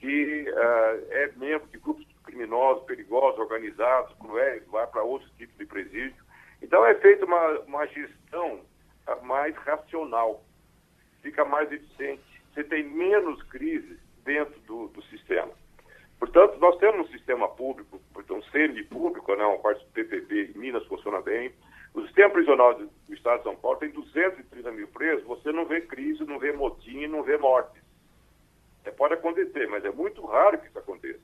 se uh, é membro de grupos criminosos, perigosos, organizados, cruéis, vai para outros tipos de presídio. Então é feita uma, uma gestão mais racional, fica mais eficiente. Você tem menos crises dentro do, do sistema. Portanto, nós temos um sistema público, um semi-público, né, uma parte do PPP em Minas funciona bem. O sistema prisional do Estado de São Paulo tem 230 mil presos, você não vê crise, não vê motim, não vê mortes. É, pode acontecer, mas é muito raro que isso aconteça.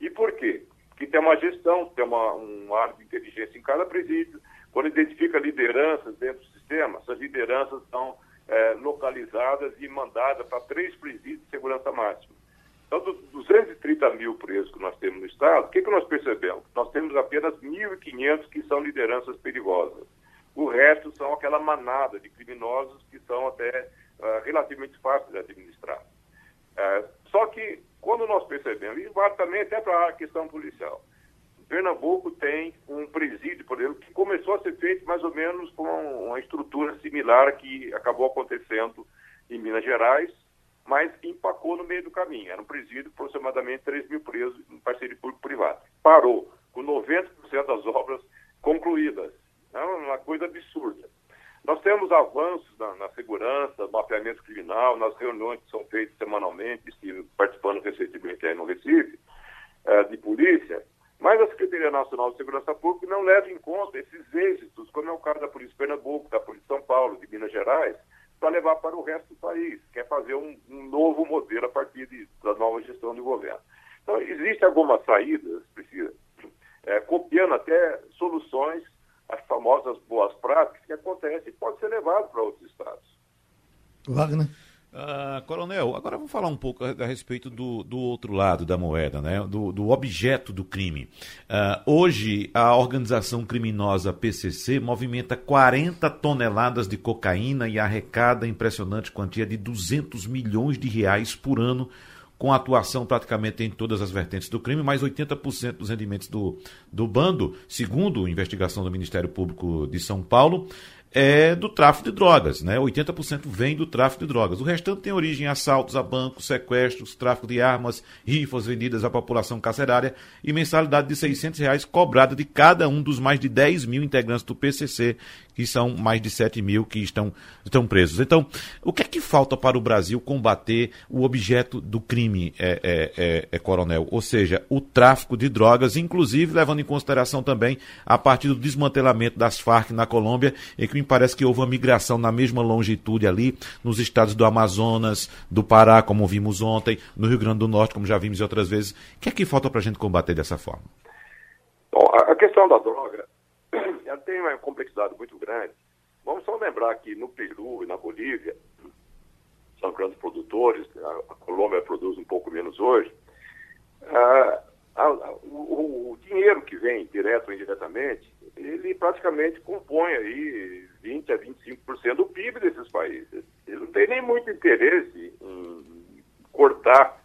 E por quê? Porque tem uma gestão, tem uma, um área de inteligência em cada presídio. Quando identifica lideranças dentro do sistema, essas lideranças são é, localizadas e mandadas para três presídios de segurança máxima. Então, dos 230 mil presos que nós temos no Estado, o que, que nós percebemos? Nós temos apenas 1.500 que são lideranças perigosas. O resto são aquela manada de criminosos que são até uh, relativamente fáceis de administrar. Uh, só que, quando nós percebemos, isso vale também até para a questão policial. Pernambuco tem um presídio, por exemplo, que começou a ser feito mais ou menos com uma estrutura similar que acabou acontecendo em Minas Gerais, mas empacou no meio do caminho. Era um presídio com aproximadamente 3 mil presos em parceria público-privada. Parou, com 90% das obras concluídas. É uma coisa absurda. Nós temos avanços na, na segurança, mapeamento criminal, nas reuniões que são feitas semanalmente, participando recentemente aí no Recife, é, de polícia, mas a Secretaria Nacional de Segurança Pública não leva em conta esses êxitos, como é o caso da Polícia de Pernambuco, da Polícia de São Paulo, de Minas Gerais, para levar para o resto do país, quer é fazer um, um novo modelo a partir de, da nova gestão de governo. Então, existem algumas saídas, precisa, é, copiando até soluções, as famosas boas práticas que acontecem e pode ser levado para outros estados. Wagner? Uh, coronel, agora vamos falar um pouco a, a respeito do, do, outro lado da moeda, né? do, do objeto do crime. Uh, hoje, a organização criminosa PCC movimenta 40 toneladas de cocaína e arrecada impressionante quantia de 200 milhões de reais por ano, com atuação praticamente em todas as vertentes do crime, mais 80% dos rendimentos do, do bando, segundo investigação do Ministério Público de São Paulo é do tráfico de drogas, né? 80% vem do tráfico de drogas. O restante tem origem em assaltos a bancos, sequestros, tráfico de armas, rifas vendidas à população carcerária e mensalidade de 600 reais cobrada de cada um dos mais de 10 mil integrantes do PCC, que são mais de 7 mil que estão, estão presos. Então, o que é que falta para o Brasil combater o objeto do crime, é, é, é, é, coronel? Ou seja, o tráfico de drogas, inclusive levando em consideração também a partir do desmantelamento das Farc na Colômbia, em que me parece que houve uma migração na mesma longitude ali, nos estados do Amazonas, do Pará, como vimos ontem, no Rio Grande do Norte, como já vimos outras vezes. O que é que falta para a gente combater dessa forma? Bom, a questão da droga [coughs] ela tem uma complexidade muito grande. Vamos só lembrar que no Peru e na Bolívia, são grandes produtores, a, Colômbia produz um pouco menos hoje, ah, o, o, dinheiro que vem, direto ou indiretamente, ele praticamente compõe aí 20 a 25% do PIB desses países. Ele não tem nem muito interesse em cortar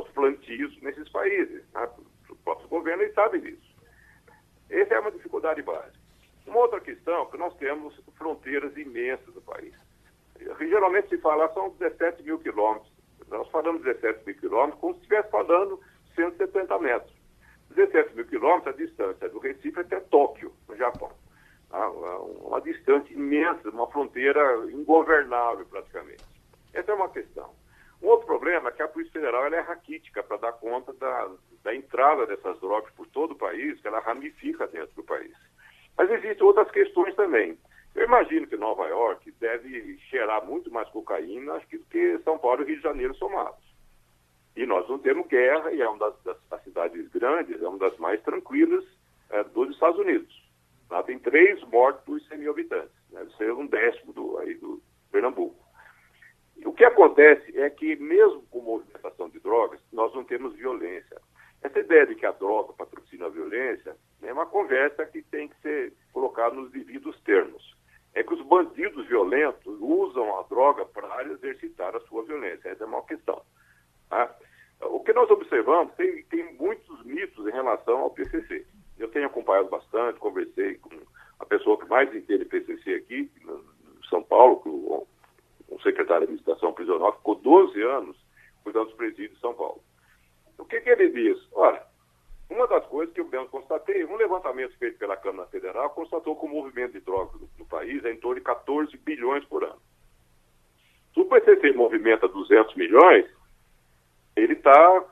os plantios nesses países. Né? O próprio governo sabe disso. Essa é uma dificuldade básica. Uma outra questão é que nós temos fronteiras imensas do país. Geralmente se fala são 17 mil quilômetros. Nós falamos 17 mil quilômetros como se estivesse falando 170 metros. 17 mil quilômetros a distância do Recife até Tóquio, no Japão. Ah, uma distância imensa, uma fronteira ingovernável praticamente. Essa é uma questão. Um outro problema é que a Polícia Federal é raquítica para dar conta da, da entrada dessas drogas por todo o país, que ela ramifica dentro do país. Mas existem outras questões também. Eu imagino que Nova York deve cheirar muito mais cocaína acho que, São Paulo e Rio de Janeiro somados. E nós não temos guerra e é uma das, das, cidades grandes, é uma das mais tranquilas é, dos Estados Unidos. Lá tem três mortes por 100 mil habitantes. Deve ser um décimo do, aí do Pernambuco. E o que acontece é que, mesmo com movimentação de drogas, nós não temos violência. Essa ideia de que a droga patrocina a violência é uma conversa que tem que ser colocada nos devidos termos. É que os bandidos violentos usam a droga para exercitar a sua violência. Essa é uma questão. Tá? O que nós observamos, tem, tem muitos mitos em relação ao PCC. Eu tenho acompanhado bastante, conversei com a pessoa que mais entende PCC aqui, em São Paulo, o, o secretário de Administração Prisional, ficou 12 anos cuidando dos presídios de São Paulo. O que, que ele diz? Olha, uma das coisas que eu mesmo constatei, um levantamento feito pela Câmara Federal constatou que o movimento de drogas no, no país é em torno de 14 bilhões por ano. Se o PCC movimenta 200 milhões, ele está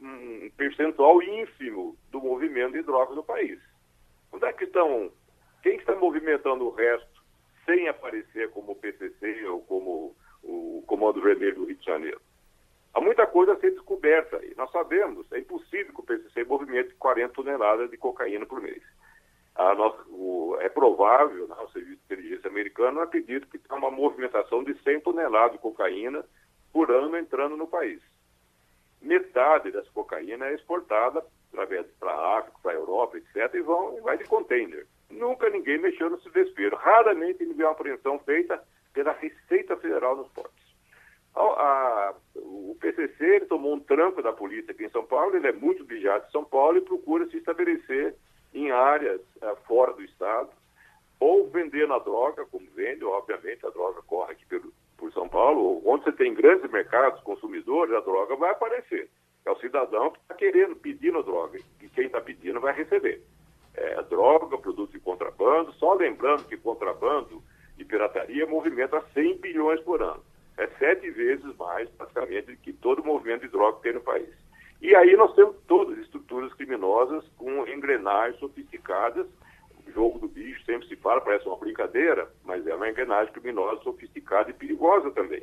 um percentual ínfimo do movimento de drogas no país. Onde é que estão? Quem está movimentando o resto sem aparecer como o PCC ou como o Comando Vermelho do Rio de Janeiro? Há muita coisa a ser descoberta aí. Nós sabemos, é impossível que o PCC movimente 40 toneladas de cocaína por mês. Nossa, o, é provável, né, o Serviço de Inteligência Americano acredita que tem uma movimentação de 100 toneladas de cocaína por ano entrando no país metade dessa cocaína é exportada através para a África, para a Europa, etc., e vão, vai de container. Nunca ninguém mexeu nesse desespero. Raramente ele viu uma apreensão feita pela Receita Federal nos portos. A, a, o PCC ele tomou um tranco da polícia aqui em São Paulo, ele é muito vigiado em São Paulo e procura se estabelecer em áreas uh, fora do Estado, ou vendendo a droga, como vende, obviamente a droga corre aqui pelo, por São Paulo, onde você tem grandes mercados consumidores, a droga vai aparecer. É o cidadão que está querendo, pedindo a droga, e quem está pedindo vai receber. É, droga, produto de contrabando, só lembrando que contrabando e pirataria movimenta 100 bilhões por ano. É sete vezes mais, praticamente, que todo o movimento de droga que tem no país. E aí nós temos todas as estruturas criminosas com engrenagens sofisticadas jogo do bicho sempre se fala, parece uma brincadeira, mas é uma engrenagem criminosa, sofisticada e perigosa também.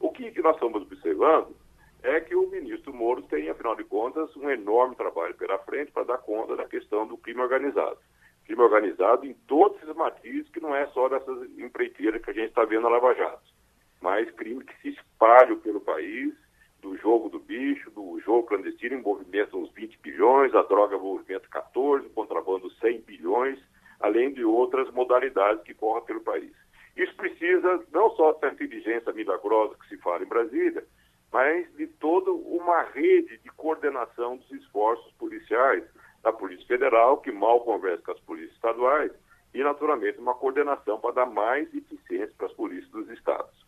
O que, que nós estamos observando é que o ministro Moro tem, afinal de contas, um enorme trabalho pela frente para dar conta da questão do crime organizado. Crime organizado em todas as matrizes, que não é só dessas empreiteiras que a gente está vendo na Lava Jato, mas crime que se espalham pelo país, do jogo do bicho, do jogo clandestino, movimento uns 20 bilhões, a droga movimento 14, contrabando 100 bilhões, além de outras modalidades que correm pelo país. Isso precisa não só dessa inteligência milagrosa que se fala em Brasília, mas de toda uma rede de coordenação dos esforços policiais da Polícia Federal, que mal conversa com as polícias estaduais, e, naturalmente, uma coordenação para dar mais eficiência para as polícias dos estados.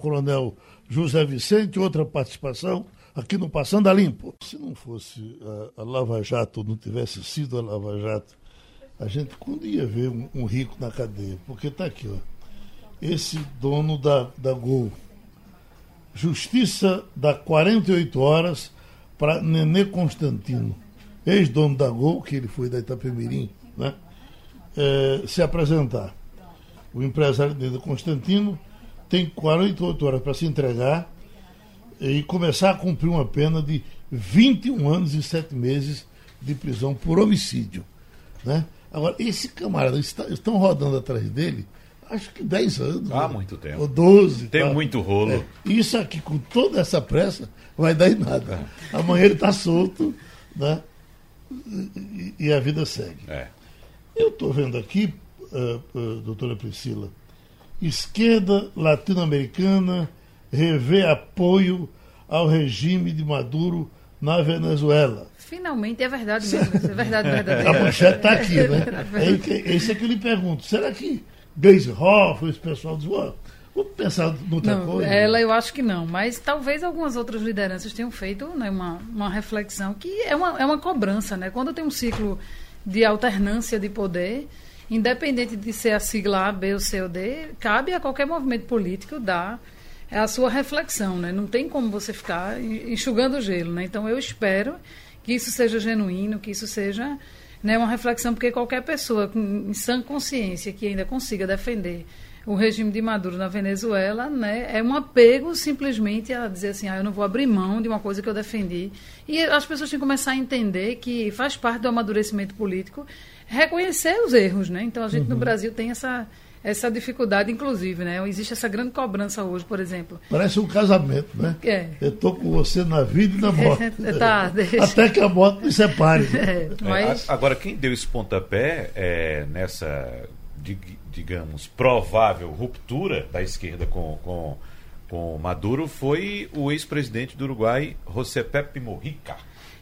Coronel José Vicente, outra participação aqui no Passando a Limpo. Se não fosse a, a Lava Jato, não tivesse sido a Lava Jato, a gente quando ia ver um, um rico na cadeia, porque está aqui, ó, esse dono da, da Gol. Justiça dá 48 horas para Nenê Constantino, ex-dono da Gol, que ele foi da Itapemirim, né, é, se apresentar. O empresário Nenê Constantino tem 48 horas para se entregar e começar a cumprir uma pena de 21 anos e 7 meses de prisão por homicídio. Né? Agora, esse camarada, está, estão rodando atrás dele, acho que 10 anos. Há né? muito tempo. Ou 12. Tem tá? muito rolo. É, isso aqui, com toda essa pressa, vai dar em nada. É. Amanhã ele está solto, né? E, e, a vida segue. É. Eu estou vendo aqui, uh, uh, doutora Priscila, esquerda latino-americana revê apoio ao regime de Maduro na Venezuela. Finalmente é verdade mesmo, é verdade verdadeira. [laughs] A manchete está aqui, né? [laughs] É, esse é que eu lhe pergunto. Será que Gleisi Hoff, esse pessoal diz, oh, vamos pensar noutra não, coisa? Ela eu acho que não, mas talvez algumas outras lideranças tenham feito né, uma, uma reflexão que é uma, é uma cobrança, né? Quando tem um ciclo de alternância de poder, independente de ser a sigla A, B ou C ou D, cabe a qualquer movimento político dar a sua reflexão, né? Não tem como você ficar enxugando o gelo, né? Então eu espero que isso seja genuíno, que isso seja né, uma reflexão, porque qualquer pessoa com, em sã consciência que ainda consiga defender o regime de Maduro na Venezuela né, é um apego simplesmente a dizer assim, ah, eu não vou abrir mão de uma coisa que eu defendi. E as pessoas têm que começar a entender que faz parte do amadurecimento político reconhecer os erros. Né? Então a gente uhum. no Brasil tem essa, essa dificuldade, inclusive, né? Existe essa grande cobrança hoje, por exemplo. Parece um casamento, né? É. Eu estou com você na vida e na morte. É, [laughs] tá, deixa. [laughs] Até que a morte nos separe. [laughs] É, mas... agora, quem deu esse pontapé é, nessa digamos, provável ruptura da esquerda com, com, com Maduro foi o ex-presidente do Uruguai, José Pepe Mujica.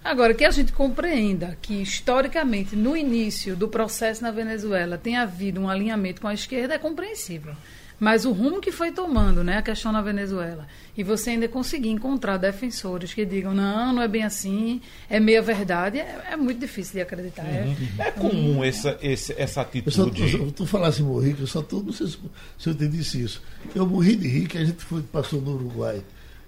Agora, que a gente compreenda que, historicamente, no início do processo na Venezuela, tem havido um alinhamento com a esquerda é compreensível. Mas o rumo que foi tomando, né, a questão na Venezuela, e você ainda conseguir encontrar defensores que digam, não, não é bem assim, é meia verdade, é, é muito difícil de acreditar. É. Uhum. É, é comum essa, essa, essa atitude. Eu só, tu falasse morri, eu só tô, não sei se, se eu te disse isso. Eu morri de rir que a gente foi, passou no Uruguai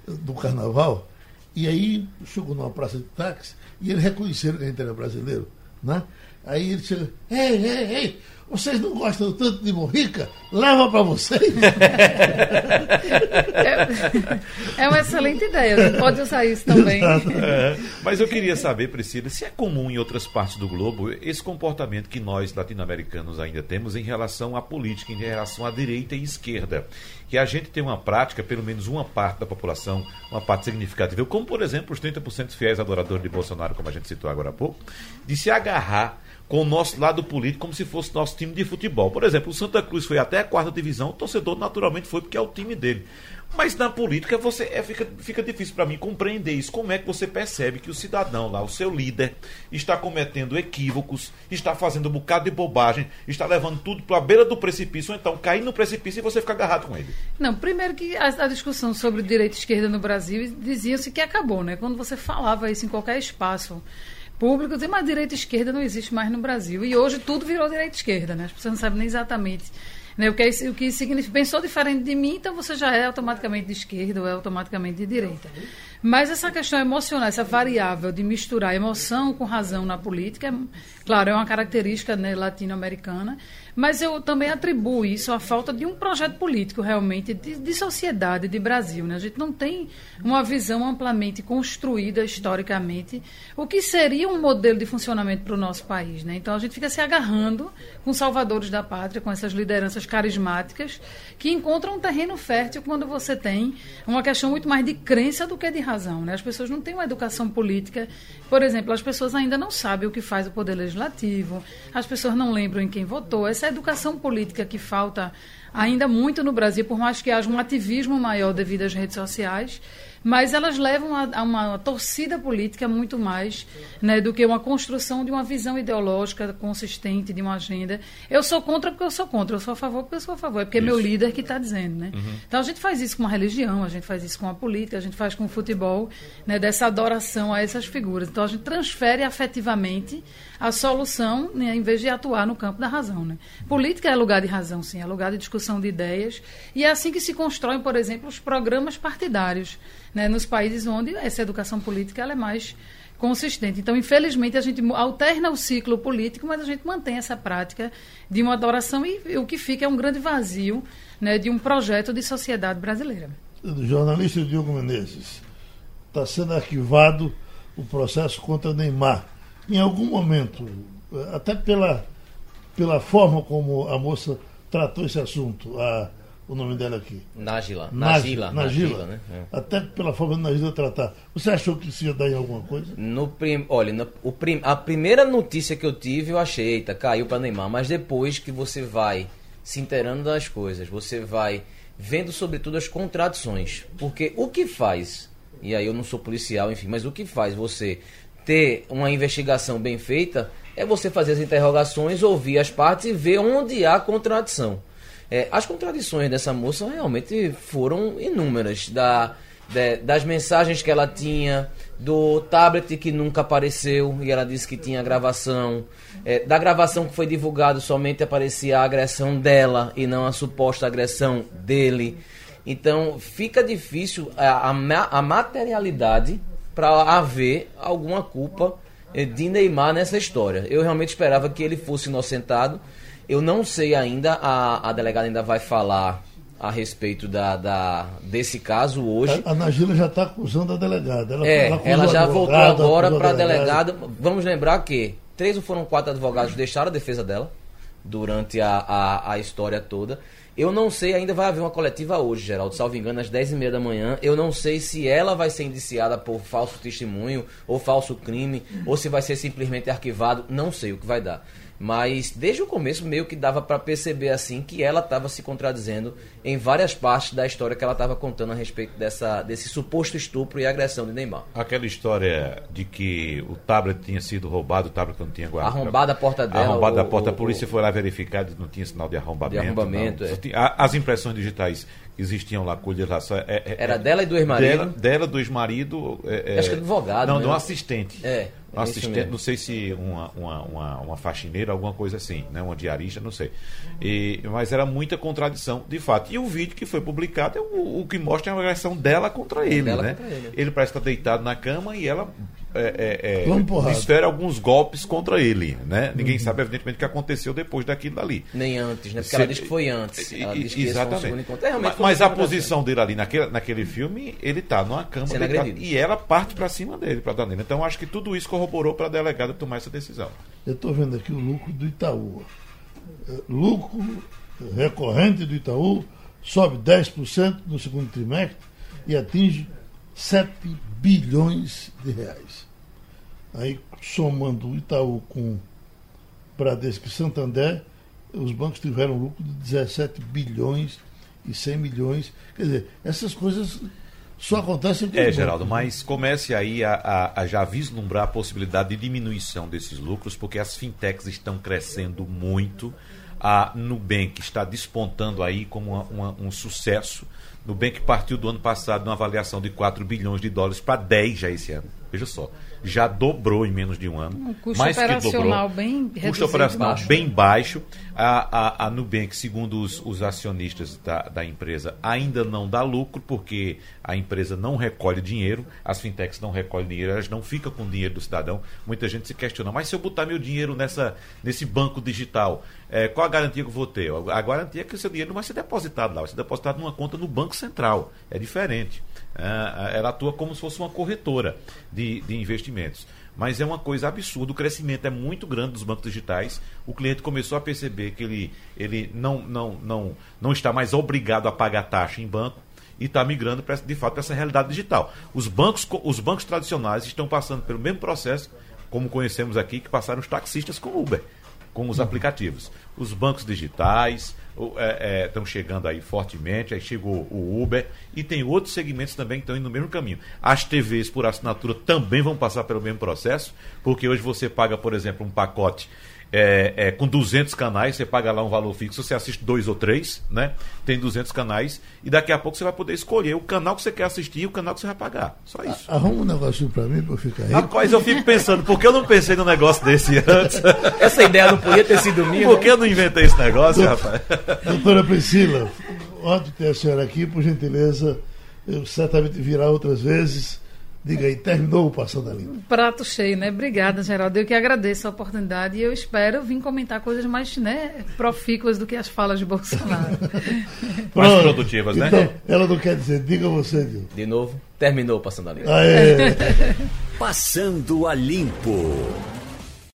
do carnaval, e aí chegou numa praça de táxi, e eles reconheceram que a gente era brasileiro. Né? Aí ele chega, ei, ei, ei, vocês não gostam tanto de morrica? Leva para vocês. [laughs] É, é, uma excelente ideia. A gente pode usar isso também. É, mas eu queria saber, Priscila, se é comum em outras partes do globo esse comportamento que nós latino-americanos ainda temos em relação à política, em relação à direita e esquerda. Que a gente tem uma prática, pelo menos uma parte da população, uma parte significativa, como por exemplo os 30% fiéis adoradores de Bolsonaro, como a gente citou agora há pouco, de se agarrar com o nosso lado político como se fosse nosso time de futebol. Por exemplo, o Santa Cruz foi até a quarta divisão, o torcedor naturalmente foi porque é o time dele. Mas na política você é, fica, fica difícil para mim compreender isso. Como é que você percebe que o cidadão lá, o seu líder, está cometendo equívocos, está fazendo um bocado de bobagem, está levando tudo para a beira do precipício, ou então cair no precipício e você fica agarrado com ele? Não, primeiro que a, a discussão sobre direita e esquerda no Brasil dizia-se que acabou, né? Quando você falava isso em qualquer espaço público, dizer, mas direita e esquerda não existe mais no Brasil. E hoje tudo virou direita e esquerda, né? As pessoas não sabem nem exatamente né, o, que é, o que significa. Pensou diferente de mim, então você já é automaticamente de esquerda ou é automaticamente de direita. Mas essa questão emocional, essa variável de misturar emoção com razão na política, é, claro, é uma característica né, latino-americana. Mas eu também atribuo isso à falta de um projeto político, realmente, de, de sociedade, de Brasil. Né? A gente não tem uma visão amplamente construída historicamente, o que seria um modelo de funcionamento para o nosso país. Né? Então a gente fica se agarrando com salvadores da pátria, com essas lideranças carismáticas, que encontram um terreno fértil quando você tem uma questão muito mais de crença do que de razão. Né? As pessoas não têm uma educação política. Por exemplo, as pessoas ainda não sabem o que faz o Poder Legislativo, as pessoas não lembram em quem votou. Essa essa educação política que falta ainda muito no Brasil, por mais que haja um ativismo maior devido às redes sociais, mas elas levam a, a uma torcida política muito mais né, do que uma construção de uma visão ideológica consistente, de uma agenda. Eu sou contra porque eu sou contra, eu sou a favor porque eu sou a favor, é porque isso. é meu líder que está dizendo. Né? Uhum. Então a gente faz isso com a religião, a gente faz isso com a política, a gente faz com o futebol, né, dessa adoração a essas figuras. Então a gente transfere afetivamente a solução né, em vez de atuar no campo da razão. Né? Política é lugar de razão, sim, é lugar de discussão de ideias. E é assim que se constroem, por exemplo, os programas partidários né, nos países onde essa educação política é mais consistente. Então, infelizmente, a gente alterna o ciclo político, mas a gente mantém essa prática de uma adoração e, o que fica é um grande vazio né, de um projeto de sociedade brasileira. Jornalista Diogo Menezes, está sendo arquivado o processo contra Neymar. Em algum momento, até pela, pela forma como a moça tratou esse assunto, a o nome dela aqui? Nájila. Nájila. Nájila, né? É. Até pela forma de Nájila tratar. Você achou que isso ia dar em alguma coisa? No prim... Olha, no, o prim... a primeira notícia que eu tive, eu achei, eita, caiu para Neymar. Mas depois que você vai se inteirando das coisas, você vai vendo sobretudo as contradições. Porque o que faz, e aí eu não sou policial, enfim, mas o que faz você ter uma investigação bem feita é você fazer as interrogações, ouvir as partes e ver onde há contradição. É, as contradições dessa moça realmente foram inúmeras. Da, de, das mensagens que ela tinha, do tablet que nunca apareceu e ela disse que tinha gravação. É, da gravação que foi divulgado somente aparecia a agressão dela e não a suposta agressão dele. Então fica difícil a, a, a materialidade para haver alguma culpa é, de Neymar nessa história. Eu realmente esperava que ele fosse inocentado Eu não sei ainda, a, a delegada ainda vai falar a respeito da, da, desse caso hoje. A, a Nagila já está acusando a delegada. Ela, é, ela já voltou agora para a delegada. Vamos lembrar que três ou foram quatro advogados deixaram a defesa dela durante a, a, a história toda. Eu não sei, ainda vai haver uma coletiva hoje, Geraldo, salvo engano, às 10h30 da manhã. Eu não sei se ela vai ser indiciada por falso testemunho ou falso crime, ou se vai ser simplesmente arquivado. Não sei o que vai dar. Mas desde o começo meio que dava para perceber assim que ela estava se contradizendo em várias partes da história que ela estava contando a respeito dessa, desse suposto estupro e agressão de Neymar. Aquela história de que o tablet tinha sido roubado, o tablet não tinha guardado. Arrombada a porta dela. Arrombada a porta, o, a polícia o, foi lá verificar não tinha sinal de arrombamento. De arrombamento, é. As impressões digitais existiam lá com é, é, Era dela e do ex-marido? Dela, dela, do ex-marido. É, Acho que é advogado. Não, mesmo. de um assistente. É. Um assistente, não sei se uma, uma, uma, uma, faxineira, alguma coisa assim, né? uma diarista, não sei. E, mas era muita contradição, de fato. E o vídeo que foi publicado é o, o que mostra a agressão dela contra ele. Dela né? Contra ele. ele parece estar deitado na cama e ela é, é, esfera alguns golpes contra ele, né? Ninguém uhum. sabe, evidentemente, o que aconteceu depois daquilo ali. Nem antes, né? Porque Se, ela diz que foi antes. Diz que exatamente. É, mas, mas a posição dele ali naquele, naquele filme, ele tá numa cama deitado, e ela parte para cima dele, para dar nele. Então, acho que tudo isso corroborou para a delegada tomar essa decisão. Eu estou vendo aqui o lucro do Itaú. É, lucro recorrente do Itaú sobe 10% no segundo trimestre e atinge 7 bilhões de reais. Aí, somando o Itaú com Bradesco e Santander, os bancos tiveram lucro de 17 bilhões e 100 milhões. Quer dizer, essas coisas só acontecem com É, Geraldo, mas comece aí a, a, a, já vislumbrar a possibilidade de diminuição desses lucros, porque as fintechs estão crescendo muito. A Nubank está despontando aí como uma, uma, um sucesso. Nubank partiu do ano passado de uma avaliação de 4 bilhões de dólares para 10 já esse ano. Veja só já dobrou em menos de um ano. Um custo mais operacional que dobrou. bem Custo operacional baixo. bem baixo. A, a, a Nubank, segundo os, os acionistas da, da, empresa, ainda não dá lucro, porque a empresa não recolhe dinheiro, as fintechs não recolhem dinheiro, elas não ficam com o dinheiro do cidadão. Muita gente se questiona, mas se eu botar meu dinheiro nessa, nesse banco digital, é, qual a garantia que eu vou ter? A garantia é que o seu dinheiro não vai ser depositado lá, vai ser depositado numa conta no Banco Central. É diferente. É, ela atua como se fosse uma corretora de, de investimentos. Mas é uma coisa absurda, o crescimento é muito grande dos bancos digitais. O cliente começou a perceber que ele, ele não, não, não, não está mais obrigado a pagar taxa em banco e está migrando pra, de fato para essa realidade digital. Os bancos, os bancos tradicionais estão passando pelo mesmo processo, como conhecemos aqui, que passaram os taxistas com Uber, com os aplicativos. Os bancos digitais, estão é, é, chegando aí fortemente, aí chegou o Uber e tem outros segmentos também que estão indo no mesmo caminho. As TVs por assinatura também vão passar pelo mesmo processo, porque hoje você paga, por exemplo, um pacote é, é, com 200 canais, você paga lá um valor fixo, você assiste dois ou três, né? Tem 200 canais e daqui a pouco você vai poder escolher o canal que você quer assistir e o canal que você vai pagar. Só isso. Arruma um negocinho para mim para eu ficar rico. Rapaz, eu fico pensando, por que eu não pensei no negócio desse [laughs] antes? Essa ideia não podia ter sido minha. Por que eu não inventei esse negócio, rapaz? Doutora Priscila, ótimo ter a senhora aqui, por gentileza. Eu certamente virá outras vezes Diga aí, terminou o Passando a Limpo. Prato cheio, né? Obrigada, Geraldo. Eu que agradeço a oportunidade e eu espero vir comentar coisas mais né, profícuas do que as falas de Bolsonaro. [laughs] mais produtivas, né? Então, ela não quer dizer, diga você, Dil. De novo, terminou o [laughs] Passando a Limpo. Passando a Limpo.